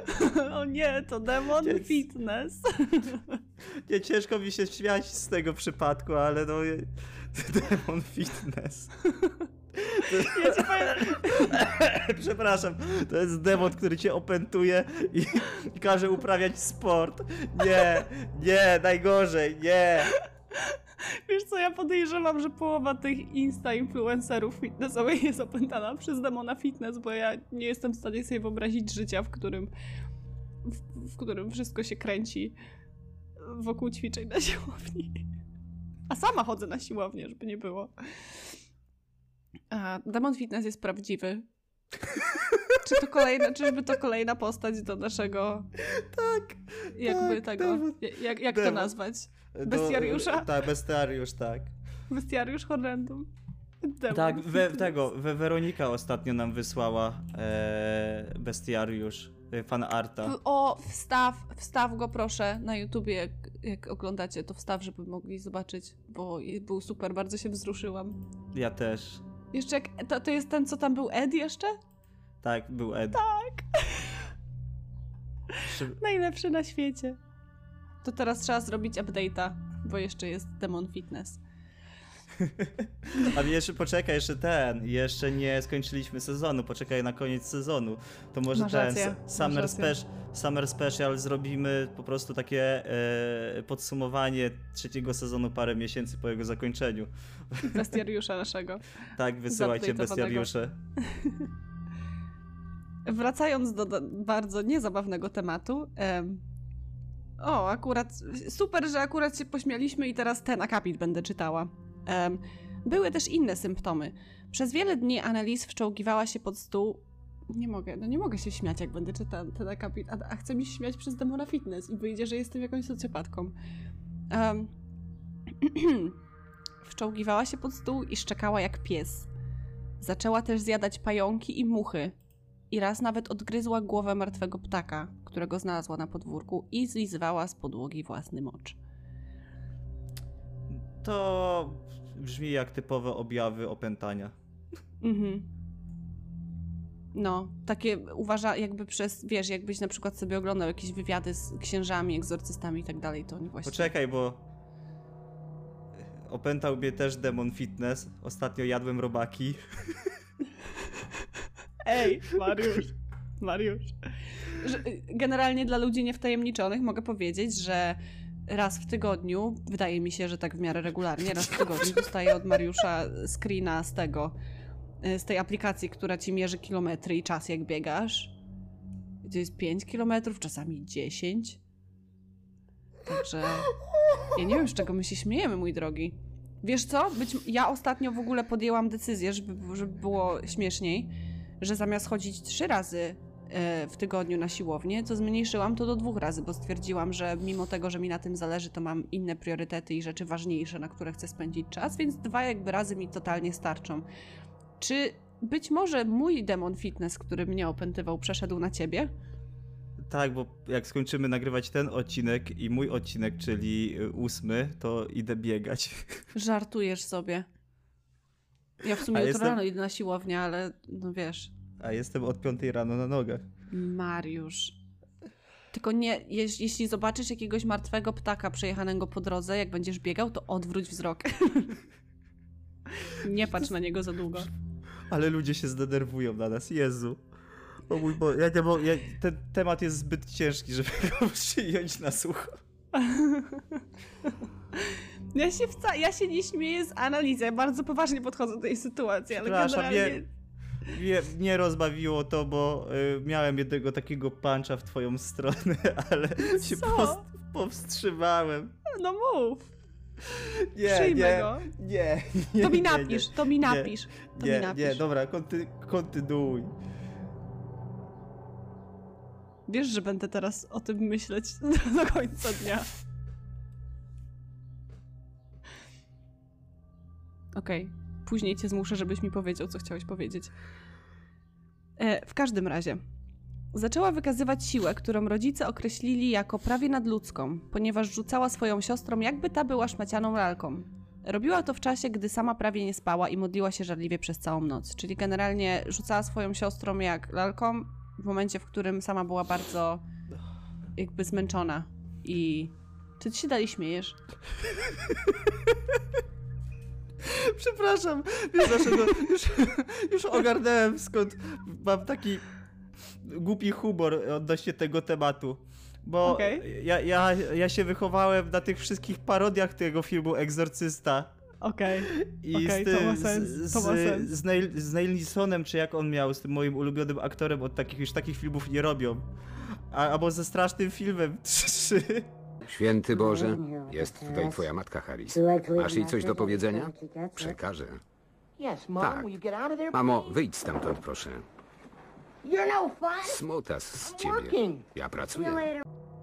(laughs) o nie, to demon fitness. (laughs) Nie, ciężko mi się śmiać z tego przypadku, ale no... (laughs) Demon fitness. Ja ci powiem, Przepraszam, to jest demon, który cię opętuje i, i każe uprawiać sport. Nie, nie, najgorzej, nie. Wiesz co, ja podejrzewam, że połowa tych insta-influencerów fitnessowych jest opętana przez demona fitness, bo ja nie jestem w stanie sobie wyobrazić życia, w którym, w, w którym wszystko się kręci wokół ćwiczeń na siłowni. A sama chodzę na siłownię, żeby nie było. A, demon fitness jest prawdziwy. (laughs) Czy to kolejna, czyżby to kolejna postać do naszego, Tak. jakby tak, tego, demon. jak, jak to Demon. Do- Bestiariusza? tak, bestiariusz, tak. Bestiariusz horrendum. Demon Tak, we, tego, we Weronika ostatnio nam wysłała e, bestiariusz, e, fan arta. O, wstaw, wstaw go proszę na YouTubie, jak, jak oglądacie, to wstaw, żeby mogli zobaczyć, bo był super, bardzo się wzruszyłam. Ja też. Jeszcze jak, to, to jest ten, co tam był Ed jeszcze? Tak, był Ed. Tak. Najlepszy na świecie. To teraz trzeba zrobić update'a, bo jeszcze jest Demon Fitness. (laughs) A jeszcze poczekaj, jeszcze ten. Jeszcze nie skończyliśmy sezonu. Poczekaj na koniec sezonu. To może Masz ten rację, summer, spec- summer Special zrobimy po prostu takie e, podsumowanie trzeciego sezonu parę miesięcy po jego zakończeniu. Bestiariusza naszego. (laughs) Tak, wysyłajcie bestiariusze. (laughs) Wracając do, do bardzo niezabawnego tematu. em, o, akurat super, że akurat się pośmialiśmy i teraz ten akapit będę czytała. Em, były też inne symptomy. Przez wiele dni Annelise wczołgiwała się pod stół. Nie mogę, no nie mogę się śmiać, jak będę czytała ten akapit, a, a chcę mi się śmiać przez demona fitness i wyjdzie, że jestem jakąś socjopatką. Em, (clears throat) wczołgiwała się pod stół i szczekała jak pies. Zaczęła też zjadać pająki i muchy, i raz nawet odgryzła głowę martwego ptaka, którego znalazła na podwórku i zlizywała z podłogi własny mocz. To brzmi jak typowe objawy opętania. Mhm. No, takie uważa, jakby przez, wiesz, jakbyś na przykład sobie oglądał jakieś wywiady z księżami, egzorcystami i tak dalej, to oni właśnie... Poczekaj, bo opętał mnie też demon fitness. Ostatnio jadłem robaki. Ej, Mariusz, Mariusz. Y, generalnie dla ludzi niewtajemniczonych mogę powiedzieć, że raz w tygodniu, wydaje mi się, że tak w miarę regularnie, raz w tygodniu (laughs) dostaję od Mariusza screena z tego, y, z tej aplikacji, która ci mierzy kilometry i czas jak biegasz. To jest 5 kilometrów, czasami 10. Także ja nie wiem, z czego my się śmiejemy, mój drogi. Wiesz co? Być, ja ostatnio w ogóle podjęłam decyzję, żeby, żeby było śmieszniej, że zamiast chodzić trzy razy w tygodniu na siłownię, to zmniejszyłam to do dwóch razy, bo stwierdziłam, że mimo tego, że mi na tym zależy, to mam inne priorytety i rzeczy ważniejsze, na które chcę spędzić czas, więc dwa jakby razy mi totalnie starczą. Czy być może mój demon fitness, który mnie opętywał, przeszedł na ciebie? Tak, bo jak skończymy nagrywać ten odcinek i mój odcinek, czyli y, ósmy, to idę biegać. (laughs) Żartujesz sobie. Ja w sumie jutro jestem- rano idę na siłownię, ale no wiesz, A jestem od piątej rano na nogach. Mariusz. Tylko nie, jeś, jeśli zobaczysz jakiegoś martwego ptaka przejechanego po drodze, jak będziesz biegał, to odwróć wzrok. (laughs) nie patrz na niego za długo. Ale ludzie się zdenerwują na nas, Jezu. O mój Bo... ja nie mo... ja... Ten temat jest zbyt ciężki, żeby (laughs) go przyjąć na sucho. (laughs) Ja się, wca- ja się nie śmieję z analizy, ja bardzo poważnie podchodzę do tej sytuacji, ale Przepraszam, generalnie... nie- Mnie, mnie rozbawiło to, bo y, miałem jednego takiego puncha w twoją stronę, (laughs) ale się Co? post... powstrzymałem. No mów, Nie, przyjmę nie, go. nie, nie, To mi napisz, to mi napisz. To Nie, mi nie, napisz. nie, dobra, konty... kontynuuj. Wiesz, że będę teraz o tym myśleć (laughs) do końca dnia. Okej, później cię zmuszę, żebyś mi powiedział, co chciałeś powiedzieć. E, w każdym razie, zaczęła wykazywać siłę, którą rodzice określili jako prawie nadludzką, ponieważ rzucała swoją siostrą, jakby ta była szmacianą lalką. Robiła to w czasie, gdy sama prawie nie spała i modliła się żarliwie przez całą noc. Czyli generalnie rzucała swoją siostrą jak lalką, w momencie, w którym sama była bardzo jakby zmęczona. I. Czy ty się dalej śmiejesz? (laughs) (laughs) Przepraszam, wiesz dlaczego, już, (laughs) już ogarnąłem skąd mam taki głupi humor odnośnie tego tematu. Bo Okej. ja, ja, ja się wychowałem na tych wszystkich parodiach tego filmu Egzorcysta. Okej. I Okej, z tym, to ma sens, z, to ma z, sens. z, Neesonem, czy jak on miał, z tym moim ulubionym aktorem, od takich już takich filmów nie robią. A, albo ze strasznym filmem (laughs) 3. Święty Boże, jest tutaj twoja matka, Harris. Masz jej coś do powiedzenia? Przekażę. Tak. Mamo, wyjdź stamtąd, proszę. Smutas z ciebie. Ja pracuję.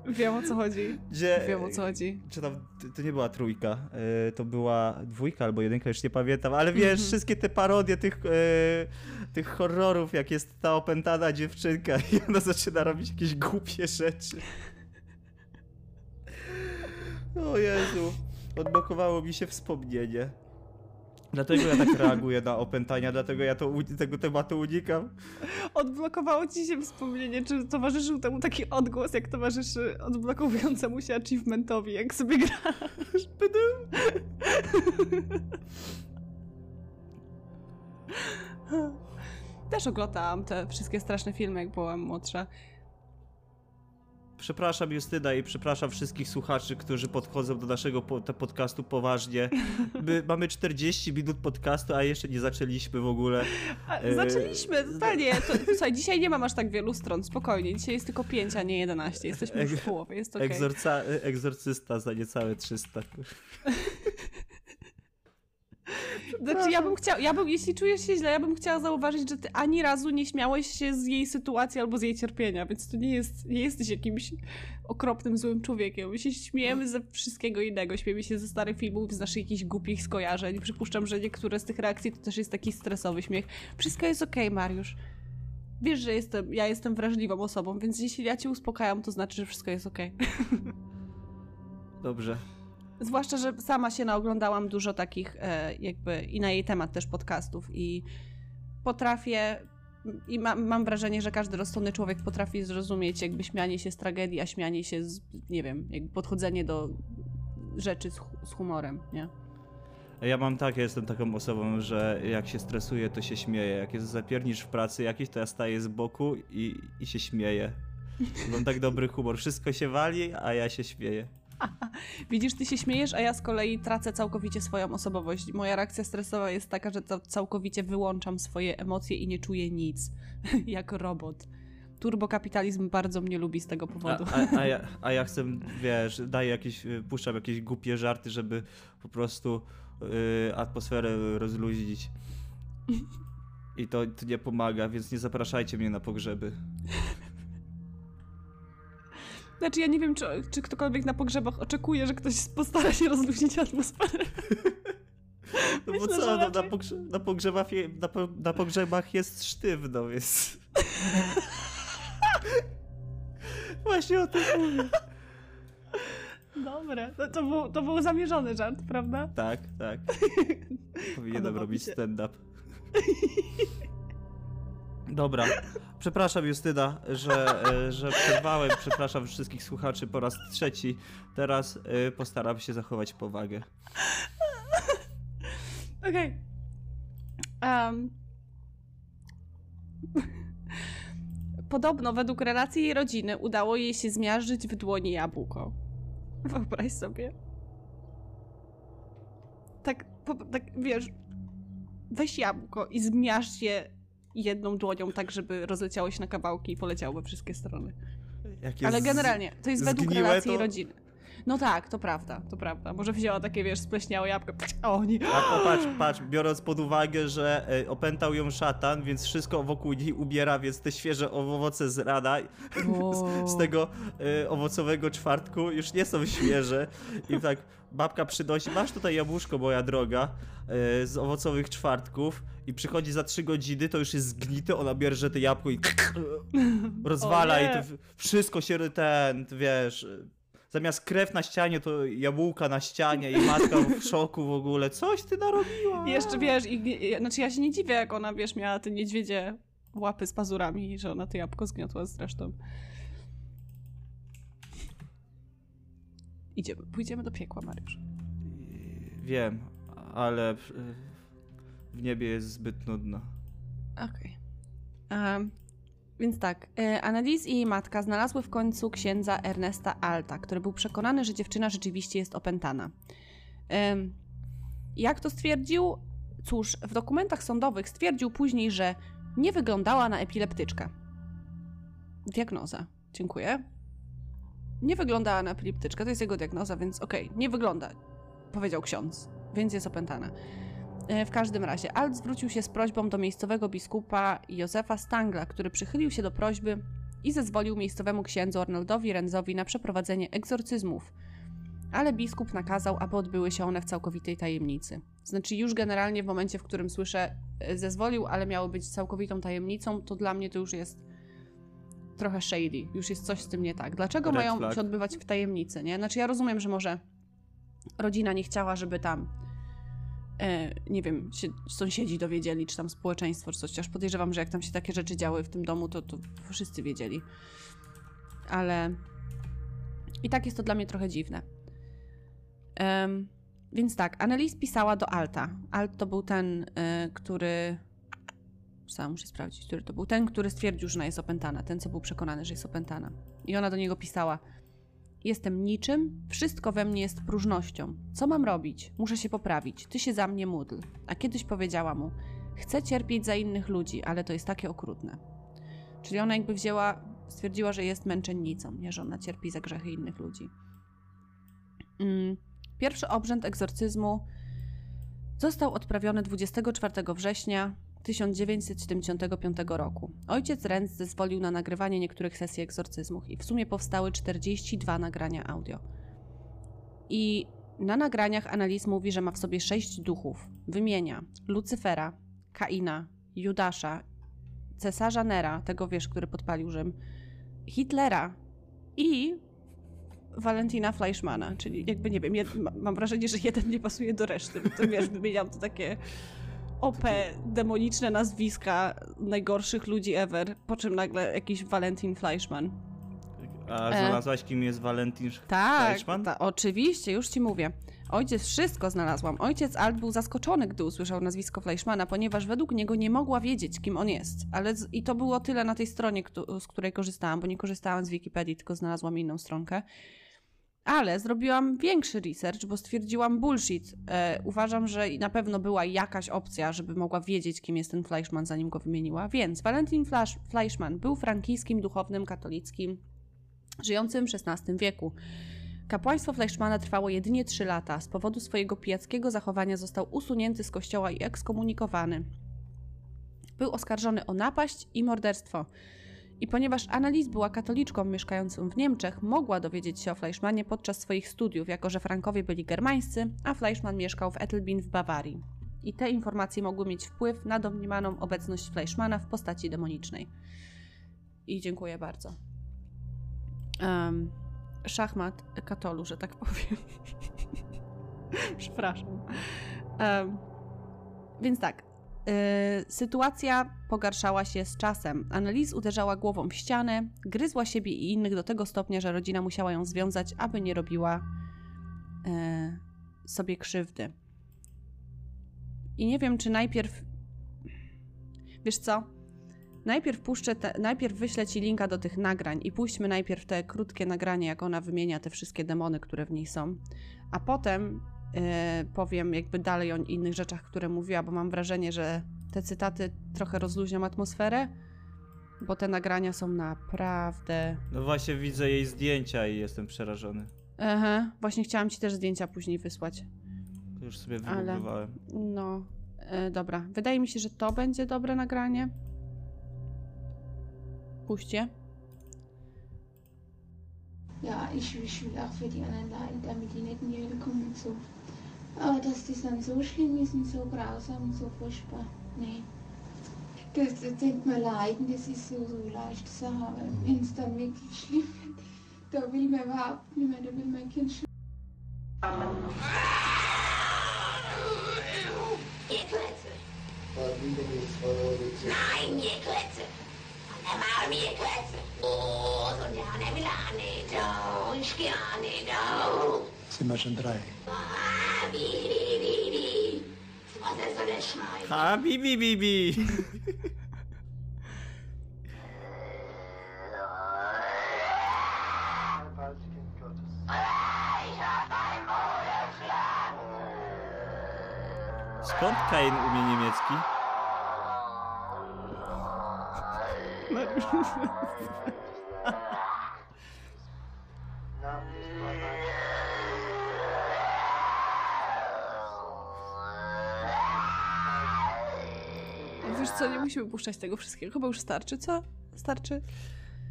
Wiem o co chodzi. Gdzie, Wiem o co chodzi. czy tam, to- to nie była trójka, e, to była dwójka albo jedynka, już nie pamiętam, ale wiesz, wszystkie te parodie tych, e, tych horrorów, jak jest ta opętana dziewczynka (laughs) i ona zaczyna robić jakieś głupie rzeczy. O Jezu, odblokowało mi się wspomnienie. Dlatego ja tak reaguję na opętania, dlatego ja to, tego tematu unikam. Odblokowało ci się wspomnienie, czy towarzyszył temu taki odgłos, jak towarzyszy odblokowującemu się achievementowi, jak sobie grasz. Też oglądałam te wszystkie straszne filmy, jak byłam młodsza. Przepraszam Justyna i przepraszam wszystkich słuchaczy, którzy podchodzą do naszego po podcastu poważnie. My (laughs) mamy 40 minut podcastu, a jeszcze nie zaczęliśmy w ogóle. A, E, Zaczęliśmy, totalnie. To, słuchaj, dzisiaj nie mam aż tak wielu stron, spokojnie. Dzisiaj jest tylko 5, a nie 11. Jesteśmy już w połowie, jest okej. Egzorca, egzorcysta za niecałe 300. (laughs) Znaczy, ja bym chciała, ja bym, jeśli czujesz się źle, ja bym chciała zauważyć, że ty ani razu nie śmiałeś się z jej sytuacji albo z jej cierpienia, więc to nie jest, nie jesteś jakimś okropnym, złym człowiekiem. My się śmiejemy ze wszystkiego innego, śmiejemy się ze starych filmów, z naszych jakichś głupich skojarzeń. Przypuszczam, że niektóre z tych reakcji to też jest taki stresowy śmiech. Wszystko jest okej, Mariusz. Wiesz, że jestem, ja jestem wrażliwą osobą, więc jeśli ja cię uspokajam, to znaczy, że wszystko jest okej. (laughs) Dobrze. Zwłaszcza, że sama się naoglądałam dużo takich e, jakby i na jej temat też podcastów i potrafię i ma, mam wrażenie, że każdy rozsądny człowiek potrafi zrozumieć jakby śmianie się z tragedii, a śmianie się z, nie wiem, jakby podchodzenie do rzeczy z, z humorem, nie? Ja mam tak, ja jestem taką osobą, że jak się stresuję, to się śmieję. Jak jest zapiernicz w pracy jakiś, to ja staję z boku i, i się śmieję. Mam tak dobry humor. Wszystko się wali, a ja się śmieję. (laughs) Widzisz, ty się śmiejesz, a ja z kolei tracę całkowicie swoją osobowość. Moja reakcja stresowa jest taka, że całkowicie wyłączam swoje emocje i nie czuję nic. (laughs) Jak robot. Turbokapitalizm bardzo mnie lubi z tego A, powodu. a, a, ja, (laughs) a ja chcę, wiesz, daję jakieś, puszczam jakieś głupie żarty, żeby po prostu y, atmosferę rozluźnić. I to, to nie pomaga, więc nie zapraszajcie mnie na pogrzeby. Znaczy ja nie wiem, czy, czy ktokolwiek na pogrzebach oczekuje, że ktoś postara się rozluźnić atmosferę. (laughs) No Myślę, bo co, no, na, raczej- pogrze na, pogrzebach je, na, po na pogrzebach jest sztywno, (laughs) więc... (laughs) Właśnie o tym mówię. Dobre. To, to, był, to był zamierzony żart, prawda? Tak, tak. Powinienem robić stand-up. Dobra. Przepraszam Justyna, że, e, że przerwałem. Przepraszam wszystkich słuchaczy po raz trzeci. Teraz e, postaram się zachować powagę. Okej. Em. Podobno według relacji jej rodziny udało jej się zmiażdżyć w dłoni jabłko. Wyobraź sobie. Tak, po, tak wiesz, weź jabłko i zmiażdż je jedną dłonią tak, żeby rozleciało się na kawałki i poleciało we wszystkie strony. Ale generalnie, to jest według relacji to- rodziny. No tak, to prawda, to prawda. Może wzięła takie, wiesz, spleśniałe jabłko. A oni... A popatrz, patrz, biorąc pod uwagę, że e, opętał ją szatan, więc wszystko wokół niej ubiera, więc te świeże owoce z rana, (laughs) z, z tego e, owocowego czwartku już nie są świeże. I tak babka przynosi, masz tutaj jabłuszko, moja droga, e, z owocowych czwartków i przychodzi za trzy godziny, to już jest zgnite, ona bierze te jabłko i (laughs) rozwala O i to wszystko się ten, wiesz... Zamiast krew na ścianie, to jabłka na ścianie i matka w (laughs) szoku w ogóle. Coś ty narobiła. Jeszcze wiesz, i, znaczy ja się nie dziwię, jak ona, wiesz, miała te niedźwiedzie łapy z pazurami że ona to jabłko zgniotła zresztą. Idziemy, pójdziemy do piekła, Mariusz. Wiem, ale w, niebie jest zbyt nudno. Okej. Em, Więc tak, e, Annalise i jej matka znalazły w końcu księdza Ernesta Alta, który był przekonany, że dziewczyna rzeczywiście jest opętana. Jak to stwierdził? Cóż, w dokumentach sądowych stwierdził później, że nie wyglądała na epileptyczkę. Diagnoza. Dziękuję. Nie wyglądała na epileptyczkę, to jest jego diagnoza, więc okej, nie wygląda, powiedział ksiądz, więc jest opętana. E, W każdym razie, Alt zwrócił się z prośbą do miejscowego biskupa Józefa Stangla, który przychylił się do prośby i zezwolił miejscowemu księdzu Arnoldowi Renzowi na przeprowadzenie egzorcyzmów. Ale biskup nakazał, aby odbyły się one w całkowitej tajemnicy. Znaczy, już generalnie w momencie, w którym słyszę e, zezwolił, ale miały być całkowitą tajemnicą, to dla mnie to już jest trochę shady. Już jest coś z tym nie tak. Dlaczego Red mają flag. się odbywać w tajemnicy, nie? Znaczy, ja rozumiem, że może rodzina nie chciała, żeby tam nie wiem, się sąsiedzi dowiedzieli, czy tam społeczeństwo, czy coś. Chociaż podejrzewam, że jak tam się takie rzeczy działy w tym domu, to, to wszyscy wiedzieli. Ale i tak jest to dla mnie trochę dziwne. Więc tak, Annelise pisała do Alta. Alt to był ten, e, który... Sam muszę sprawdzić, który to był. Ten, który stwierdził, że ona jest opętana. Ten, co był przekonany, że jest opętana. I ona do niego pisała. Jestem niczym, wszystko we mnie jest próżnością. Co mam robić? Muszę się poprawić. Ty się za mnie módl. A kiedyś powiedziała mu: Chcę cierpieć za innych ludzi, ale to jest takie okrutne. Czyli ona jakby wzięła, stwierdziła, że jest męczennicą, nie, że ona cierpi za grzechy innych ludzi. Mm. Pierwszy obrzęd egzorcyzmu został odprawiony 24 września 1975 roku. Ojciec Renz zezwolił na nagrywanie niektórych sesji egzorcyzmów i w sumie powstały 42 nagrania audio. I na nagraniach analiz mówi, że ma w sobie sześć duchów. Wymienia Lucyfera, Kaina, Judasza, cesarza Nera, tego wiesz, który podpalił Rzym, Hitlera i Valentina Fleischmana, czyli jakby nie wiem, jed, ma- mam wrażenie, że jeden nie pasuje do reszty. To wiesz, wymieniam to takie OP, demoniczne nazwiska najgorszych ludzi ever, po czym nagle jakiś Valentin Fleischmann. A E. znalazłaś, kim jest Valentin Tak, Fleischmann? ta, oczywiście, już ci mówię. Ojciec wszystko znalazłam. Ojciec Alt był zaskoczony, gdy usłyszał nazwisko Fleischmana, ponieważ według niego nie mogła wiedzieć, kim on jest. Ale z, I to było tyle na tej stronie, któ- z której korzystałam, bo nie korzystałam z Wikipedii, tylko znalazłam inną stronkę. Ale zrobiłam większy research, bo stwierdziłam bullshit. E, uważam, że na pewno była jakaś opcja, żeby mogła wiedzieć, kim jest ten Fleischmann, zanim go wymieniła. Więc Valentin Flash, Fleischmann był frankijskim duchownym katolickim żyjącym w XVI wieku. Kapłaństwo Fleischmana trwało jedynie 3 lata. Z powodu swojego pijackiego zachowania został usunięty z kościoła i ekskomunikowany. Był oskarżony o napaść i morderstwo. I ponieważ Annalise była katoliczką mieszkającą w Niemczech, mogła dowiedzieć się o Fleischmanie podczas swoich studiów, jako że Frankowie byli germańscy, a Fleischmann mieszkał w Ettelbin w Bawarii. I te informacje mogły mieć wpływ na domniemaną obecność Fleischmana w postaci demonicznej. I dziękuję bardzo. em, szachmat katolu, że tak powiem. (laughs) Przepraszam. Em, więc tak. Y, sytuacja pogarszała się z czasem. Annelies uderzała głową w ścianę, gryzła siebie i innych do tego stopnia, że rodzina musiała ją związać, aby nie robiła e, sobie krzywdy. I nie wiem, czy najpierw. Wiesz co? Najpierw puszczę, te, najpierw wyślę ci linka do tych nagrań i puśćmy najpierw te krótkie nagranie, jak ona wymienia te wszystkie demony, które w niej są, a potem powiem jakby dalej o innych rzeczach, które mówiła, bo mam wrażenie, że te cytaty trochę rozluźnią atmosferę, bo te nagrania są naprawdę. No właśnie widzę jej zdjęcia i jestem przerażony. Aha, właśnie chciałam ci też zdjęcia później wysłać. To już sobie Ale- wygooglowałem. No, e, dobra. Wydaje mi się, że to będzie dobre nagranie. Puśćcie. Ja, ich, ich will auch für die anderen leiden, damit die nicht in die Hölle kommen und so. Aber dass die dann so schlimm ist und so grausam und so furchtbar, nee. Das, das denkt man leiden, das ist so, so leicht zu haben. Wenn es dann wirklich schlimm wird, da will man überhaupt nicht mehr, da will man kein Sch Nein, ihr Klötze! An der Maul, ihr Klötze! Oh, so der Anne will auch nicht, oh, ich geh auch nicht, oh! Sind wir schon drei? Ah. Habibibibi. Was er soll er schneiden? Habibibibi. Kommt Kain Umi Niemiecki. Na Wiesz co, nie musimy puszczać tego wszystkiego. Chyba już starczy, co? Starczy?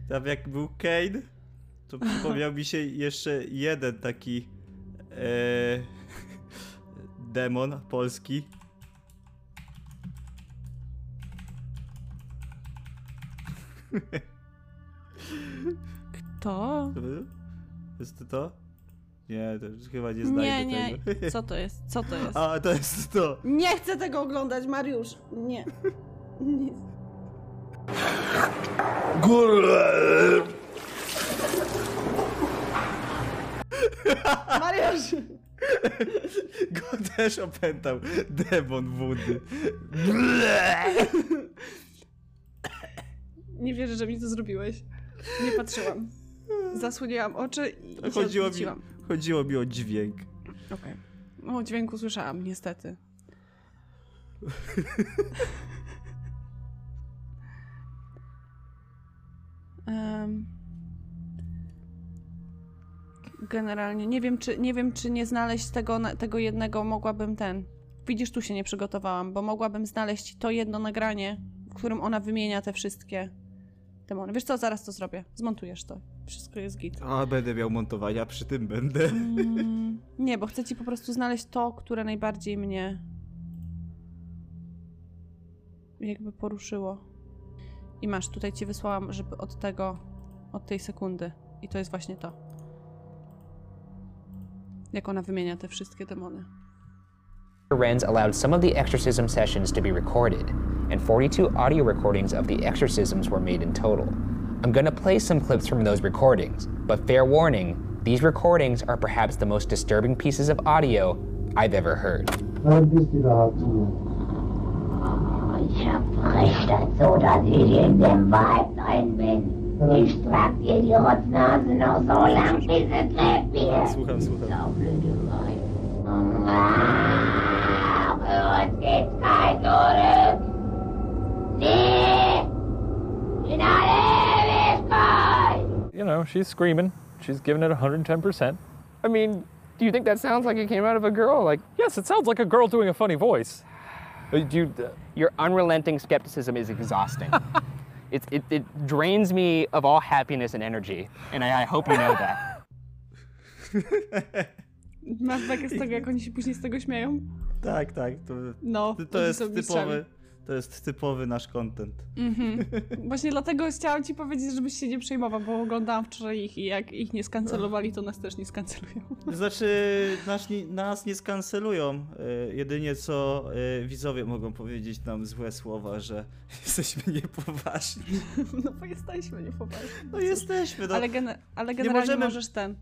Tam jak był Kane, to przypomniał mi się jeszcze jeden taki e, (laughs) demon polski. To? To był? Jest to to? Nie, to już chyba nie znajdę Nie, nie. tego. (laughs) Co to jest? Co to jest? A, to jest to. Nie chcę tego oglądać, Mariusz. Nie. Nie. Mariusz! (laughs) Go też opętał demon wody. Nie wierzę, że mi to zrobiłeś. Nie patrzyłam. Zasłoniłam oczy i się Chodziło mi, odwróciłam. Chodziło mi o dźwięk. Okej. No, dźwięku słyszałam, niestety. (laughs) Generalnie nie wiem, czy nie wiem, czy nie znaleźć tego, tego jednego mogłabym ten. Widzisz, tu się nie przygotowałam, bo mogłabym znaleźć to jedno nagranie, w którym ona wymienia te wszystkie demony. Wiesz co, zaraz to zrobię. Zmontujesz to. Wszystko jest git. A, będę miał montowania, przy tym będę. Mm, nie, bo chcę ci po prostu znaleźć to, które najbardziej mnie jakby poruszyło. I masz, tutaj ci wysłałam, żeby od tego, od tej sekundy. I to jest właśnie to. Jak ona wymienia te wszystkie demony. Renz allowed some of the exorcism sessions to be recorded, and 42 audio recordings of the exorcisms were made in total. I'm gonna play some clips from those recordings, but fair warning, these recordings are perhaps the most disturbing pieces of audio I've ever heard. Ich hab recht dazu, dass ich in dem Wald ein bin. Ich trag dir die Rotznase noch so lang, bis es lebt wird. Słucham, słucham. So blöde Weib. Ah, Für uns gibt's kein Zurück. You know, she's screaming. She's giving it 110%. I mean, do you think that sounds like it came out of a girl? Like, yes, it sounds like a girl doing a funny voice. Uh, Your unrelenting skepticism is exhausting. (laughs) it, it, it drains me of all happiness and energy, and I, I hope you know that. Masz bekę z tego, jak oni się później z tego śmieją? tak, tak. To, No, to, oni jest są mistrzami. To jest typowy nasz content. Mhm. (laughs) Właśnie dlatego chciałam ci powiedzieć, żebyś się nie przejmował, bo oglądałam wczoraj ich i jak ich nie skancelowali, to nas też nie skancelują. Znaczy, nas nie, nas nie skancelują. Y, Jedynie co y, widzowie mogą powiedzieć nam złe słowa, że (laughs) jesteśmy niepoważni. (laughs) No bo jesteśmy niepoważni. No jesteśmy, no. Ale, gene- ale generalnie możemy- możesz ten...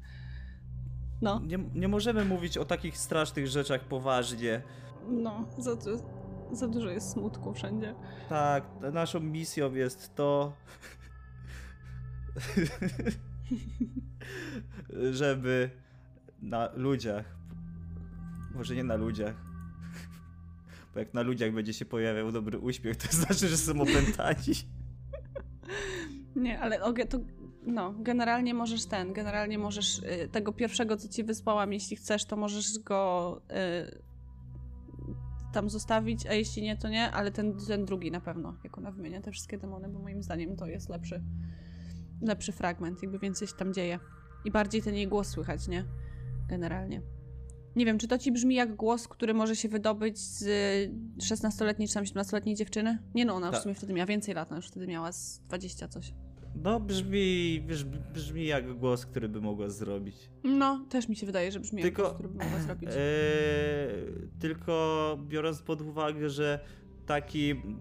No, Nie, nie możemy mówić o takich strasznych rzeczach poważnie. no, za, za dużo jest smutku wszędzie. Tak, naszą misją jest to, (laughs) żeby na ludziach, może nie na ludziach, bo jak na ludziach będzie się pojawiał dobry uśmiech, to (laughs) znaczy, że są opętani. Nie, ale to, no, generalnie możesz ten, generalnie możesz y, tego pierwszego, co ci wysłałam, jeśli chcesz, to możesz go y, tam zostawić, a jeśli nie, to nie, ale ten, ten drugi na pewno, jak ona wymienia te wszystkie demony, bo moim zdaniem to jest lepszy, lepszy fragment, jakby więcej się tam dzieje. I bardziej ten jej głos słychać, nie? Generalnie. Nie wiem, czy to ci brzmi jak głos, który może się wydobyć z 16-letniej czy tam 17-letniej dziewczyny? Nie no, ona już Tak. w sumie wtedy miała więcej lat, ona już wtedy miała z 20 coś. No brzmi, brzmi, brzmi jak głos, który by mogła zrobić. No, też mi się wydaje, że brzmi Tylko- jak głos, który by mogła zrobić. Eee, tylko biorąc pod uwagę, że takim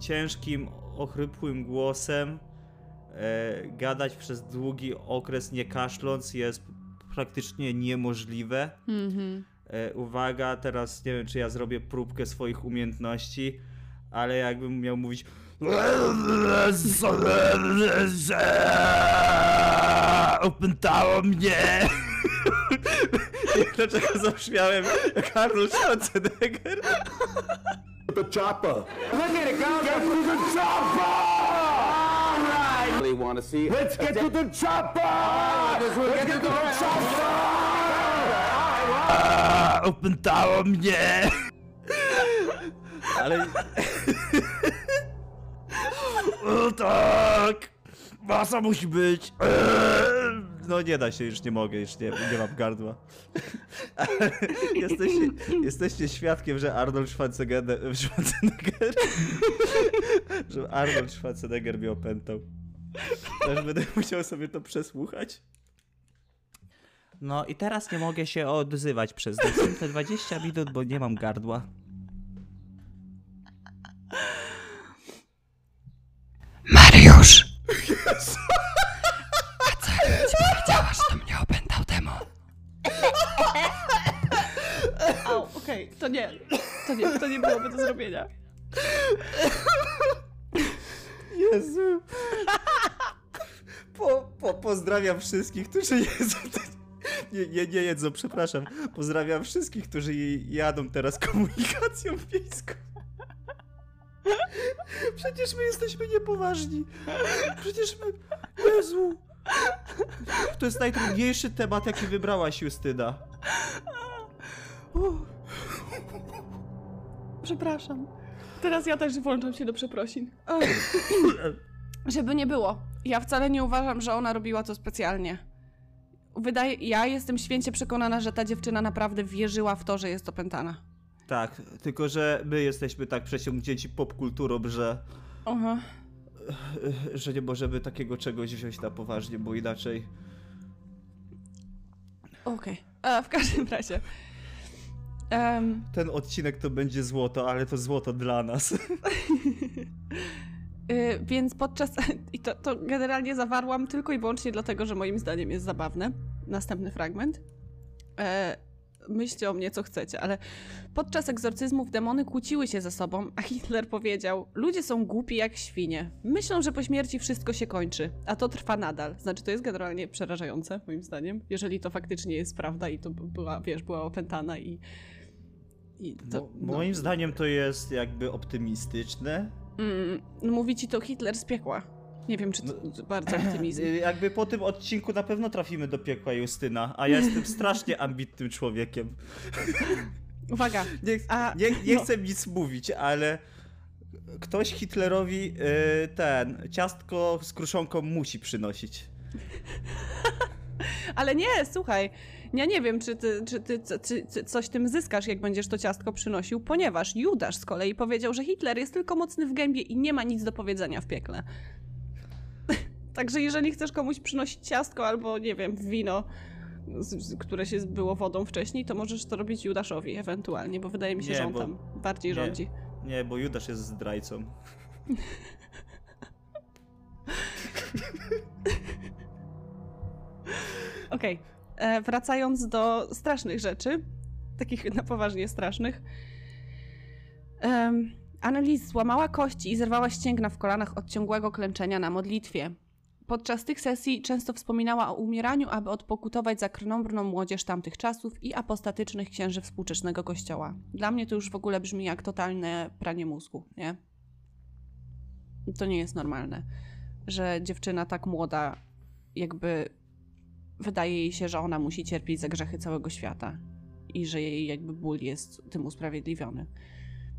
ciężkim, ochrypłym głosem e, gadać przez długi okres nie kaszląc jest praktycznie niemożliwe. Mhm. E, uwaga, teraz nie wiem, czy ja zrobię próbkę swoich umiejętności, ale jakbym miał mówić. Opętało mnie! Nie (laughs) wiem, dlaczego zabrzmiałem jak Arnold Schwarzenegger. The chopper. Look at it, go. Get to the chopper! All right. Really want to see. Let's get to the chopper. Let's get to the chopper. Opętało mnie! Ale... O tak! Masa musi być! Eee! No nie da się, już nie mogę, już nie, nie mam gardła. (laughs) Jesteście, jesteście świadkiem, że Arnold Schwarzenegger, Schwarzenegger (laughs) że Arnold Schwarzenegger mnie opętał. Też będę musiał sobie to przesłuchać. No i teraz nie mogę się odzywać przez następne 20 minut, bo nie mam gardła. A co ci powiedziała, że to mnie opętał demon? Au, okej, to nie, to nie, to nie byłoby do zrobienia. Jezu. Po, po, pozdrawiam wszystkich, którzy jedzą. Nie, nie, nie jedzą, przepraszam. Pozdrawiam wszystkich, którzy jadą teraz komunikacją wiejską. Przecież my jesteśmy niepoważni. Przecież my. Jezu. To jest najtrudniejszy temat, jaki wybrałaś, Justyna. Przepraszam. Teraz ja też włączam się do przeprosin. Żeby nie było. Ja wcale nie uważam, że ona robiła to specjalnie. Wydaje, ja jestem święcie przekonana, że ta dziewczyna naprawdę wierzyła w to, że jest opętana. Tak, tylko że my jesteśmy tak przesiągnięci popkulturą, że. Aha. że nie możemy takiego czegoś wziąć na poważnie, bo inaczej. Okej. E, W każdym razie. Em, Ten odcinek to będzie złoto, ale to złoto dla nas. (laughs) Y, więc podczas. (laughs) I to, to generalnie zawarłam tylko i wyłącznie dlatego, że moim zdaniem jest zabawne. Następny fragment. E, myślcie o mnie, co chcecie, ale podczas egzorcyzmów demony kłóciły się ze sobą, a Hitler powiedział: Ludzie są głupi jak świnie. Myślą, że po śmierci wszystko się kończy, a to trwa nadal. Znaczy, to jest generalnie przerażające, moim zdaniem, jeżeli to faktycznie jest prawda i to była, wiesz, była opętana i. i to, Mo- moim zdaniem to jest jakby optymistyczne. Mm, no mówi ci to Hitler z piekła. Nie wiem, czy to bardzo optymizm. (clears throat) Jakby po tym odcinku na pewno trafimy do piekła Justyna, a ja jestem (laughs) strasznie ambitnym człowiekiem. Uwaga. Nie, A, nie, nie no. chcę nic mówić, ale ktoś Hitlerowi y, ten ciastko z kruszonką musi przynosić. (laughs) Ale nie, słuchaj, ja nie wiem, czy ty, czy ty co- czy, czy coś tym zyskasz, jak będziesz to ciastko przynosił, ponieważ Judasz z kolei powiedział, że Hitler jest tylko mocny w gębie i nie ma nic do powiedzenia w piekle. (laughs) Także jeżeli chcesz komuś przynosić ciastko albo, nie wiem, wino, które się było wodą wcześniej, to możesz to robić Judaszowi ewentualnie, bo wydaje mi się, Nie, że on bo- tam bardziej nie. rządzi. Nie, bo Judasz jest zdrajcą. (laughs) Okej, e, wracając do strasznych rzeczy, takich na poważnie strasznych. Um, Annelies złamała kości i zerwała ścięgna w kolanach od ciągłego klęczenia na modlitwie. Podczas tych sesji często wspominała o umieraniu, aby odpokutować za krnąbrną młodzież tamtych czasów i apostatycznych księży współczesnego kościoła. Dla mnie to już w ogóle brzmi jak totalne pranie mózgu, nie? To nie jest normalne, że dziewczyna tak młoda jakby wydaje jej się, że ona musi cierpieć za grzechy całego świata i że jej jakby ból jest tym usprawiedliwiony.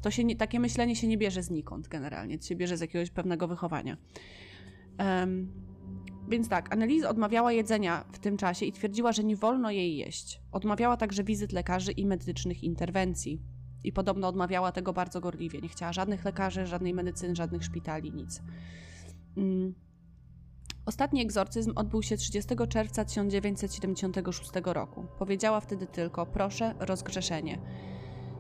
To się nie, takie myślenie się nie bierze znikąd generalnie, to się bierze z jakiegoś pewnego wychowania. Em, więc tak, Annelise odmawiała jedzenia w tym czasie i twierdziła, że nie wolno jej jeść. Odmawiała także wizyt lekarzy i medycznych interwencji. I podobno odmawiała tego bardzo gorliwie. Nie chciała żadnych lekarzy, żadnej medycyny, żadnych szpitali, nic. Mm. Ostatni egzorcyzm odbył się 30 czerwca 1976 roku. Powiedziała wtedy tylko: Proszę, rozgrzeszenie.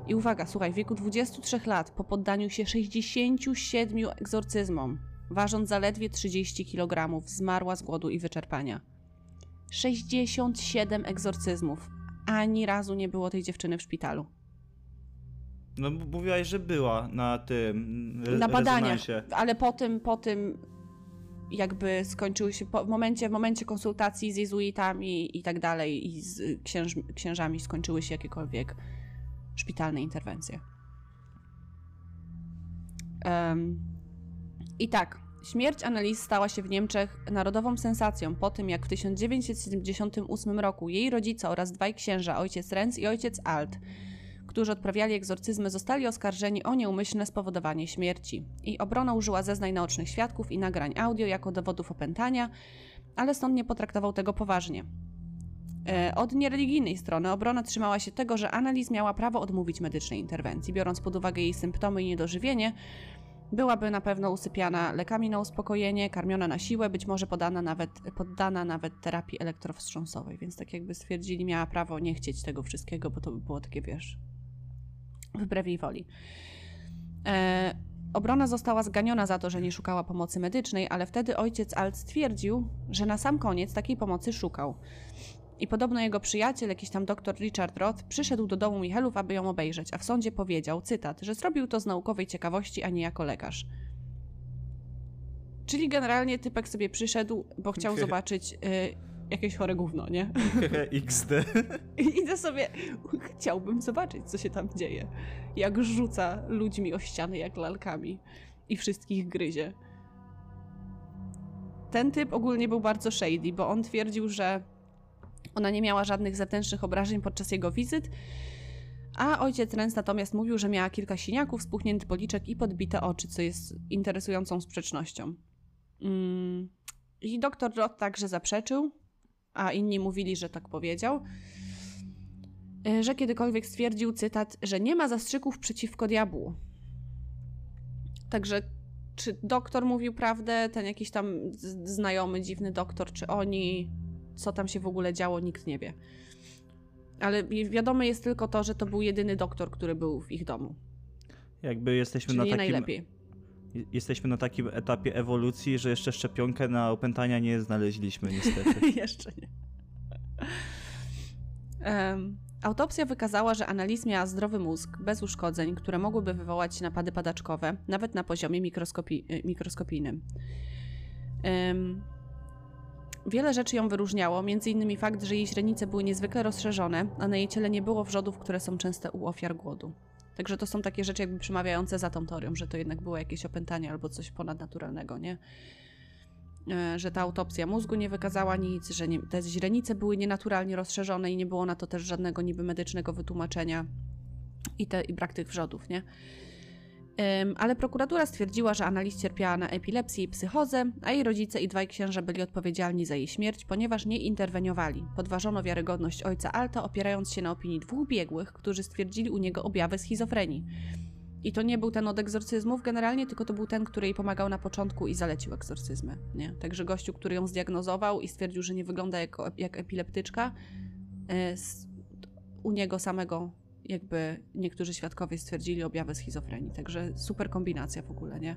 I uwaga, słuchaj, w wieku 23 lat, po poddaniu się 67 egzorcyzmom, ważąc zaledwie 30 kg, zmarła z głodu i wyczerpania. 67 egzorcyzmów. Ani razu nie było tej dziewczyny w szpitalu. No mówiłaś, że była na tym re- na badaniach, rezonansie. ale po tym, po tym jakby skończyły się, po, w, momencie, w momencie konsultacji z jezuitami i tak dalej i z księż, księżami skończyły się jakiekolwiek szpitalne interwencje. Em, I tak, śmierć Annelies stała się w Niemczech narodową sensacją po tym, jak w 1978 roku jej rodzice oraz dwaj księża, ojciec Renz i ojciec Alt, którzy odprawiali egzorcyzmy, zostali oskarżeni o nieumyślne spowodowanie śmierci. I obrona użyła zeznań naocznych świadków i nagrań audio jako dowodów opętania, ale sąd nie potraktował tego poważnie. E, Od niereligijnej strony obrona trzymała się tego, że Annelies miała prawo odmówić medycznej interwencji, biorąc pod uwagę jej symptomy i niedożywienie, byłaby na pewno usypiana lekami na uspokojenie, karmiona na siłę, być może podana nawet, poddana nawet terapii elektrowstrząsowej, więc tak jakby stwierdzili, miała prawo nie chcieć tego wszystkiego, bo to by było takie, wiesz, wbrew jej woli. E, obrona została zganiona za to, że nie szukała pomocy medycznej, ale wtedy ojciec Alt stwierdził, że na sam koniec takiej pomocy szukał. I podobno jego przyjaciel, jakiś tam doktor Richard Roth, przyszedł do domu Michelów, aby ją obejrzeć, a w sądzie powiedział, cytat, że zrobił to z naukowej ciekawości, a nie jako lekarz. Czyli generalnie typek sobie przyszedł, bo chciał zobaczyć y, jakieś chore gówno, nie? (laughs) XD. (laughs) I idę sobie, chciałbym zobaczyć, co się tam dzieje. Jak rzuca ludźmi o ściany, jak lalkami i wszystkich gryzie. Ten typ ogólnie był bardzo shady, bo on twierdził, że ona nie miała żadnych zewnętrznych obrażeń podczas jego wizyt, a ojciec Renz natomiast mówił, że miała kilka siniaków, spuchnięty policzek i podbite oczy, co jest interesującą sprzecznością. Mm. I doktor Roth także zaprzeczył, a inni mówili, że tak powiedział, y, że kiedykolwiek stwierdził, cytat, że nie ma zastrzyków przeciwko diabłu. Także czy doktor mówił prawdę, ten jakiś tam znajomy, dziwny doktor, czy oni, co tam się w ogóle działo, nikt nie wie. Ale wi- wiadome jest tylko to, że to był jedyny doktor, który był w ich domu. Jakby jesteśmy Czyli na nie takim... najlepiej. Jesteśmy na takim etapie ewolucji, że jeszcze szczepionkę na opętania nie znaleźliśmy niestety. (laughs) Jeszcze nie. Em, autopsja wykazała, że Annalise miała zdrowy mózg, bez uszkodzeń, które mogłyby wywołać napady padaczkowe, nawet na poziomie mikroskopi- mikroskopijnym. Em, wiele rzeczy ją wyróżniało, m.in. fakt, że jej źrenice były niezwykle rozszerzone, a na jej ciele nie było wrzodów, które są częste u ofiar głodu. Także to są takie rzeczy jakby przemawiające za tą teorią, że to jednak było jakieś opętanie albo coś ponadnaturalnego, nie? E, że ta autopsja mózgu nie wykazała nic, że nie, te źrenice były nienaturalnie rozszerzone i nie było na to też żadnego niby medycznego wytłumaczenia i, te, i brak tych wrzodów, nie? Ale prokuratura stwierdziła, że Annalise cierpiała na epilepsję i psychozę, a jej rodzice i dwaj księża byli odpowiedzialni za jej śmierć, ponieważ nie interweniowali. Podważono wiarygodność ojca Alta, opierając się na opinii dwóch biegłych, którzy stwierdzili u niego objawy schizofrenii. I to nie był ten od egzorcyzmów generalnie, tylko to był ten, który jej pomagał na początku i zalecił egzorcyzmy. Nie? Także gościu, który ją zdiagnozował i stwierdził, że nie wygląda jako, jak epileptyczka, s- u niego samego jakby niektórzy świadkowie stwierdzili objawy schizofrenii. Także super kombinacja w ogóle, nie?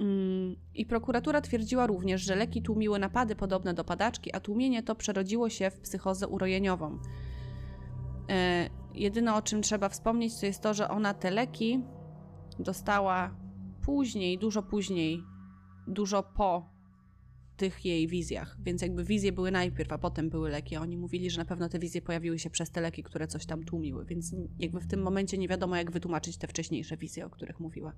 Mm, I prokuratura twierdziła również, że leki tłumiły napady podobne do padaczki, a tłumienie to przerodziło się w psychozę urojeniową. E, jedyne o czym trzeba wspomnieć, to jest to, że ona te leki dostała później, dużo później, dużo po tych jej wizjach. Więc jakby wizje były najpierw, a potem były leki. A oni mówili, że na pewno te wizje pojawiły się przez te leki, które coś tam tłumiły. Więc jakby w tym momencie nie wiadomo, jak wytłumaczyć te wcześniejsze wizje, o których mówiła.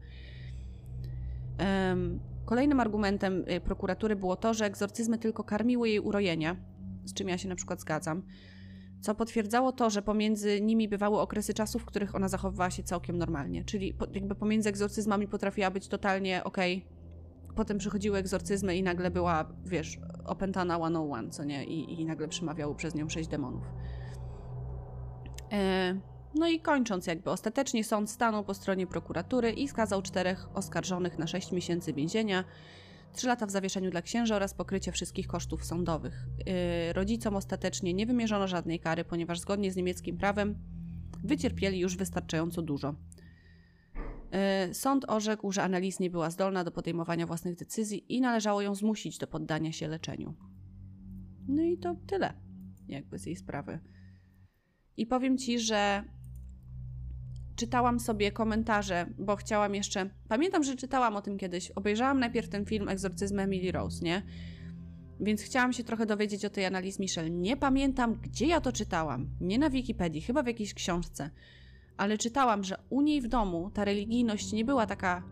Kolejnym argumentem y, prokuratury było to, że egzorcyzmy tylko karmiły jej urojenia, z czym ja się na przykład zgadzam, co potwierdzało to, że pomiędzy nimi bywały okresy czasu, w których ona zachowywała się całkiem normalnie. Czyli jakby pomiędzy egzorcyzmami potrafiła być totalnie okej, potem przychodziły egzorcyzmy i nagle była, wiesz, opętana 101, co nie? I, i nagle przemawiało przez nią sześć demonów. E, no i kończąc jakby, ostatecznie sąd stanął po stronie prokuratury i skazał czterech oskarżonych na 6 miesięcy więzienia, 3 lata w zawieszeniu dla księży oraz pokrycie wszystkich kosztów sądowych. Yy, rodzicom ostatecznie nie wymierzono żadnej kary, ponieważ zgodnie z niemieckim prawem wycierpieli już wystarczająco dużo. Yy, Sąd orzekł, że Annalise nie była zdolna do podejmowania własnych decyzji i należało ją zmusić do poddania się leczeniu. No i to tyle, jakby z jej sprawy. I powiem ci, że czytałam sobie komentarze, bo chciałam jeszcze. Pamiętam, że czytałam o tym kiedyś. Obejrzałam najpierw ten film Egzorcyzm Emily Rose, nie? Więc chciałam się trochę dowiedzieć o tej Annalise Michel. Nie pamiętam, gdzie ja to czytałam. Nie na Wikipedii, chyba w jakiejś książce. Ale czytałam, że u niej w domu ta religijność nie była taka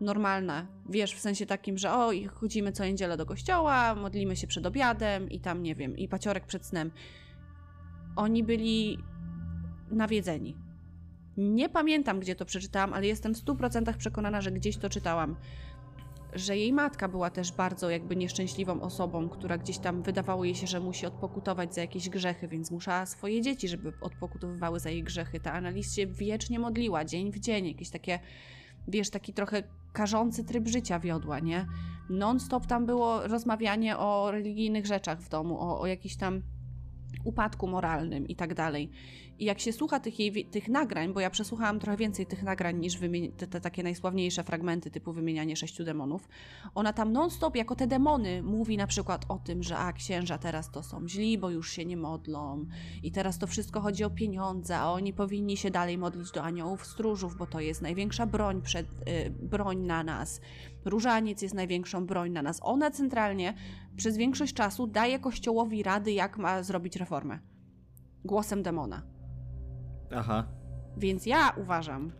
normalna. Wiesz, w sensie takim, że o, chodzimy co niedzielę do kościoła, modlimy się przed obiadem i tam, nie wiem, i paciorek przed snem. Oni byli nawiedzeni. Nie pamiętam, gdzie to przeczytałam, ale jestem w 100% przekonana, że gdzieś to czytałam. Że jej matka była też bardzo jakby nieszczęśliwą osobą, która gdzieś tam wydawało jej się, że musi odpokutować za jakieś grzechy, więc musiała swoje dzieci, żeby odpokutowywały za jej grzechy. Ta Annalise się wiecznie modliła, dzień w dzień, jakieś takie, wiesz, taki trochę karzący tryb życia wiodła, nie? Non-stop tam było rozmawianie o religijnych rzeczach w domu, o, o jakichś tam upadku moralnym i tak dalej. I jak się słucha tych, jej, tych nagrań, bo ja przesłuchałam trochę więcej tych nagrań niż te, te takie najsławniejsze fragmenty typu wymienianie sześciu demonów, ona tam non-stop jako te demony mówi na przykład o tym, że a księża teraz to są źli, bo już się nie modlą i teraz to wszystko chodzi o pieniądze, a oni powinni się dalej modlić do aniołów stróżów, bo to jest największa broń, przed, y, broń na nas. Różaniec jest największą broń na nas. Ona centralnie przez większość czasu daje kościołowi rady, jak ma zrobić reformę. Głosem demona. Aha. Więc ja uważam,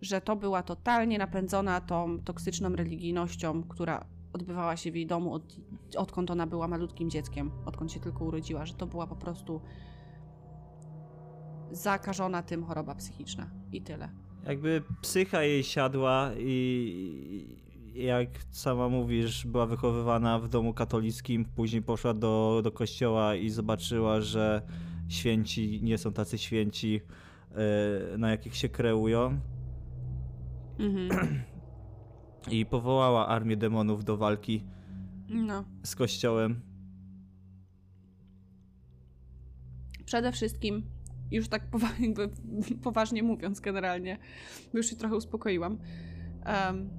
że to była totalnie napędzona tą toksyczną religijnością, która odbywała się w jej domu, od, odkąd ona była malutkim dzieckiem, odkąd się tylko urodziła, że to była po prostu zakażona tym choroba psychiczna. I tyle. Jakby psycha jej siadła i jak sama mówisz, była wychowywana w domu katolickim, później poszła do, do kościoła i zobaczyła, że święci nie są tacy święci, e, na jakich się kreują. Mhm. (clears throat) I powołała armię demonów do walki No. z kościołem. Przede wszystkim, już tak powa- (laughs) poważnie mówiąc generalnie, bo już się trochę uspokoiłam, em,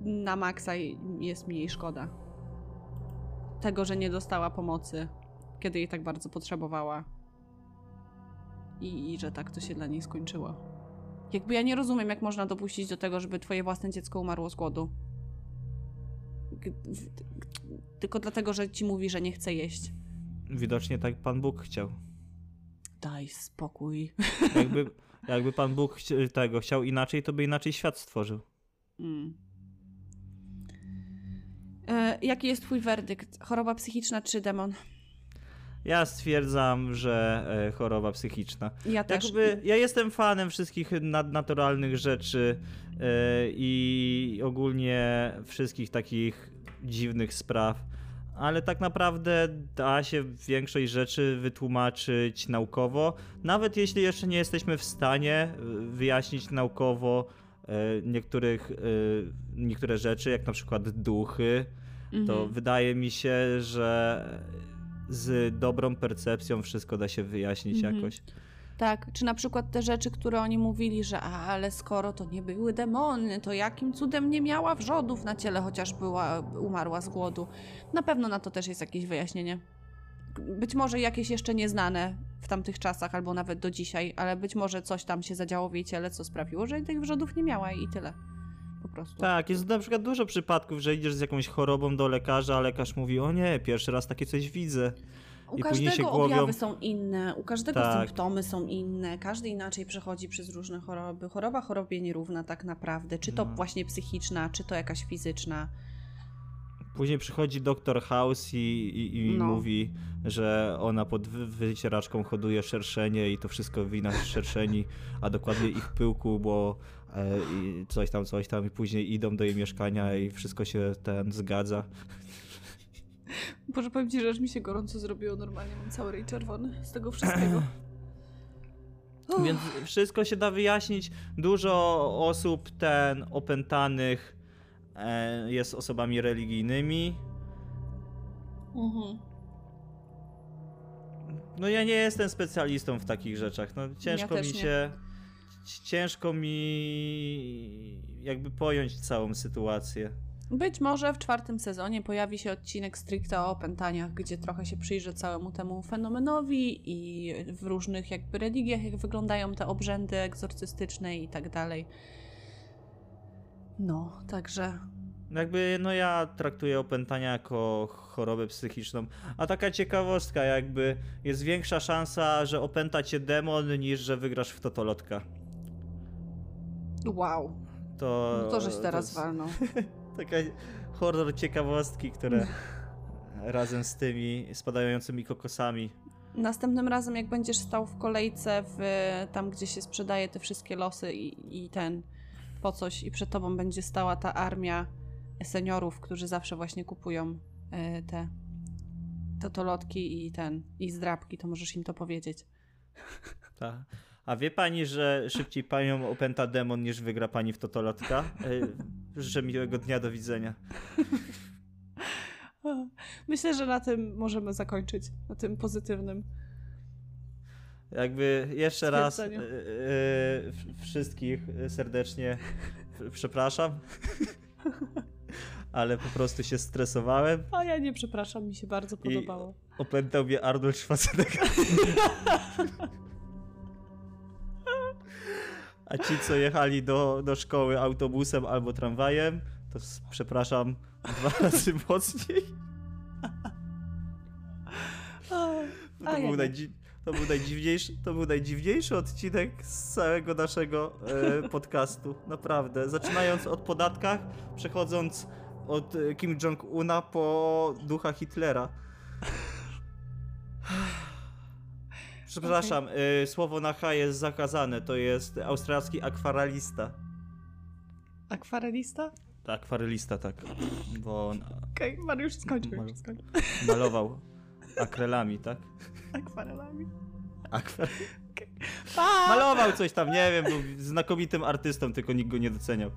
na maksa jest mi jej szkoda. Tego, że nie dostała pomocy, kiedy jej tak bardzo potrzebowała. I, I że tak to się dla niej skończyło. Jakby ja nie rozumiem, jak można dopuścić do tego, żeby twoje własne dziecko umarło z głodu. G- Tylko dlatego, że ci mówi, że nie chce jeść. Widocznie tak Pan Bóg chciał. Daj spokój. Jakby, jakby Pan Bóg tego chciał inaczej, to by inaczej świat stworzył. Mm. E, jaki jest twój werdykt? Choroba psychiczna czy demon? Ja stwierdzam, że e, choroba psychiczna. Ja też. Jakby, ja jestem fanem wszystkich nadnaturalnych rzeczy e, i ogólnie wszystkich takich dziwnych spraw, ale tak naprawdę da się większość rzeczy wytłumaczyć naukowo, nawet jeśli jeszcze nie jesteśmy w stanie wyjaśnić naukowo niektórych, e, niektóre rzeczy, jak na przykład duchy, to Mhm. wydaje mi się, że z dobrą percepcją wszystko da się wyjaśnić Mhm. jakoś. Tak, czy na przykład te rzeczy, które oni mówili, że a, ale skoro to nie były demony, to jakim cudem nie miała wrzodów na ciele, chociaż była, umarła z głodu. Na pewno na to też jest jakieś wyjaśnienie. Być może jakieś jeszcze nieznane w tamtych czasach, albo nawet do dzisiaj, ale być może coś tam się zadziało w jej ciele, co sprawiło, że tych wrzodów nie miała i tyle. Po prostu. Tak, jest na przykład dużo przypadków, że idziesz z jakąś chorobą do lekarza, a lekarz mówi, o nie, pierwszy raz takie coś widzę. U I każdego głowią... objawy są inne, u każdego Tak. symptomy są inne, każdy inaczej przechodzi przez różne choroby. Choroba chorobie nierówna tak naprawdę, czy to No. właśnie psychiczna, czy to jakaś fizyczna. Później przychodzi doktor House i, i, i No. mówi, że ona pod wy- wycieraczką hoduje szerszenie i to wszystko wina (laughs) szerszeni, a dokładnie ich pyłku, bo e, coś tam, coś tam i później idą do jej mieszkania i wszystko się ten zgadza. Boże, powiem Ci, że aż mi się gorąco zrobiło normalnie, mam cały rej czerwony z tego wszystkiego. (clears throat) Więc wszystko się da wyjaśnić. Dużo osób ten opętanych jest osobami religijnymi. Mhm. No ja nie jestem specjalistą w takich rzeczach. No ciężko też mi nie. się ciężko mi jakby pojąć całą sytuację. Być może w czwartym sezonie pojawi się odcinek stricte o opętaniach, gdzie trochę się przyjrzy całemu temu fenomenowi i w różnych jakby religiach, jak wyglądają te obrzędy egzorcystyczne i tak dalej. No, także Jakby no ja traktuję opętania jako chorobę psychiczną. A taka ciekawostka jakby jest większa szansa, że opęta cię demon niż że wygrasz w totolotka. wow. To, No to żeś teraz jest walnął. (laughs) Taka horror ciekawostki, które (laughs) razem z tymi spadającymi kokosami. Następnym razem, jak będziesz stał w kolejce w, tam, gdzie się sprzedaje te wszystkie losy i, i ten po coś, i przed tobą będzie stała ta armia seniorów, którzy zawsze właśnie kupują e, te totolotki i ten i zdrabki, to możesz im to powiedzieć. (laughs) Ta. A wie pani, że szybciej panią opęta demon niż wygra pani w totolotka? E, Życzę miłego dnia, do widzenia. (laughs) Myślę, że na tym możemy zakończyć, na tym pozytywnym. Jakby jeszcze raz e, w- wszystkich serdecznie przepraszam, ale po prostu się stresowałem. A ja nie przepraszam, mi się bardzo podobało. Opętał mnie Arnold Schwarzenegger. A ci, co jechali do, do szkoły autobusem albo tramwajem, to przepraszam dwa (laughs) razy mocniej. To, a ja był, nie. To, był najdziwniejszy, to był najdziwniejszy odcinek z całego naszego e, podcastu. Naprawdę. Zaczynając od podatkach, przechodząc od e, Kim Jong-una po ducha Hitlera. (sighs) Przepraszam, e, słowo na H jest zakazane. To jest australski akwarelista. Akwarelista? Tak, akwarelista, tak. Bo on Okej, Mariusz skończył. Już skończył. malował akrelami, tak? Akwarelami. Pa! Malował coś tam, nie wiem, był znakomitym artystą, tylko nikt go nie doceniał.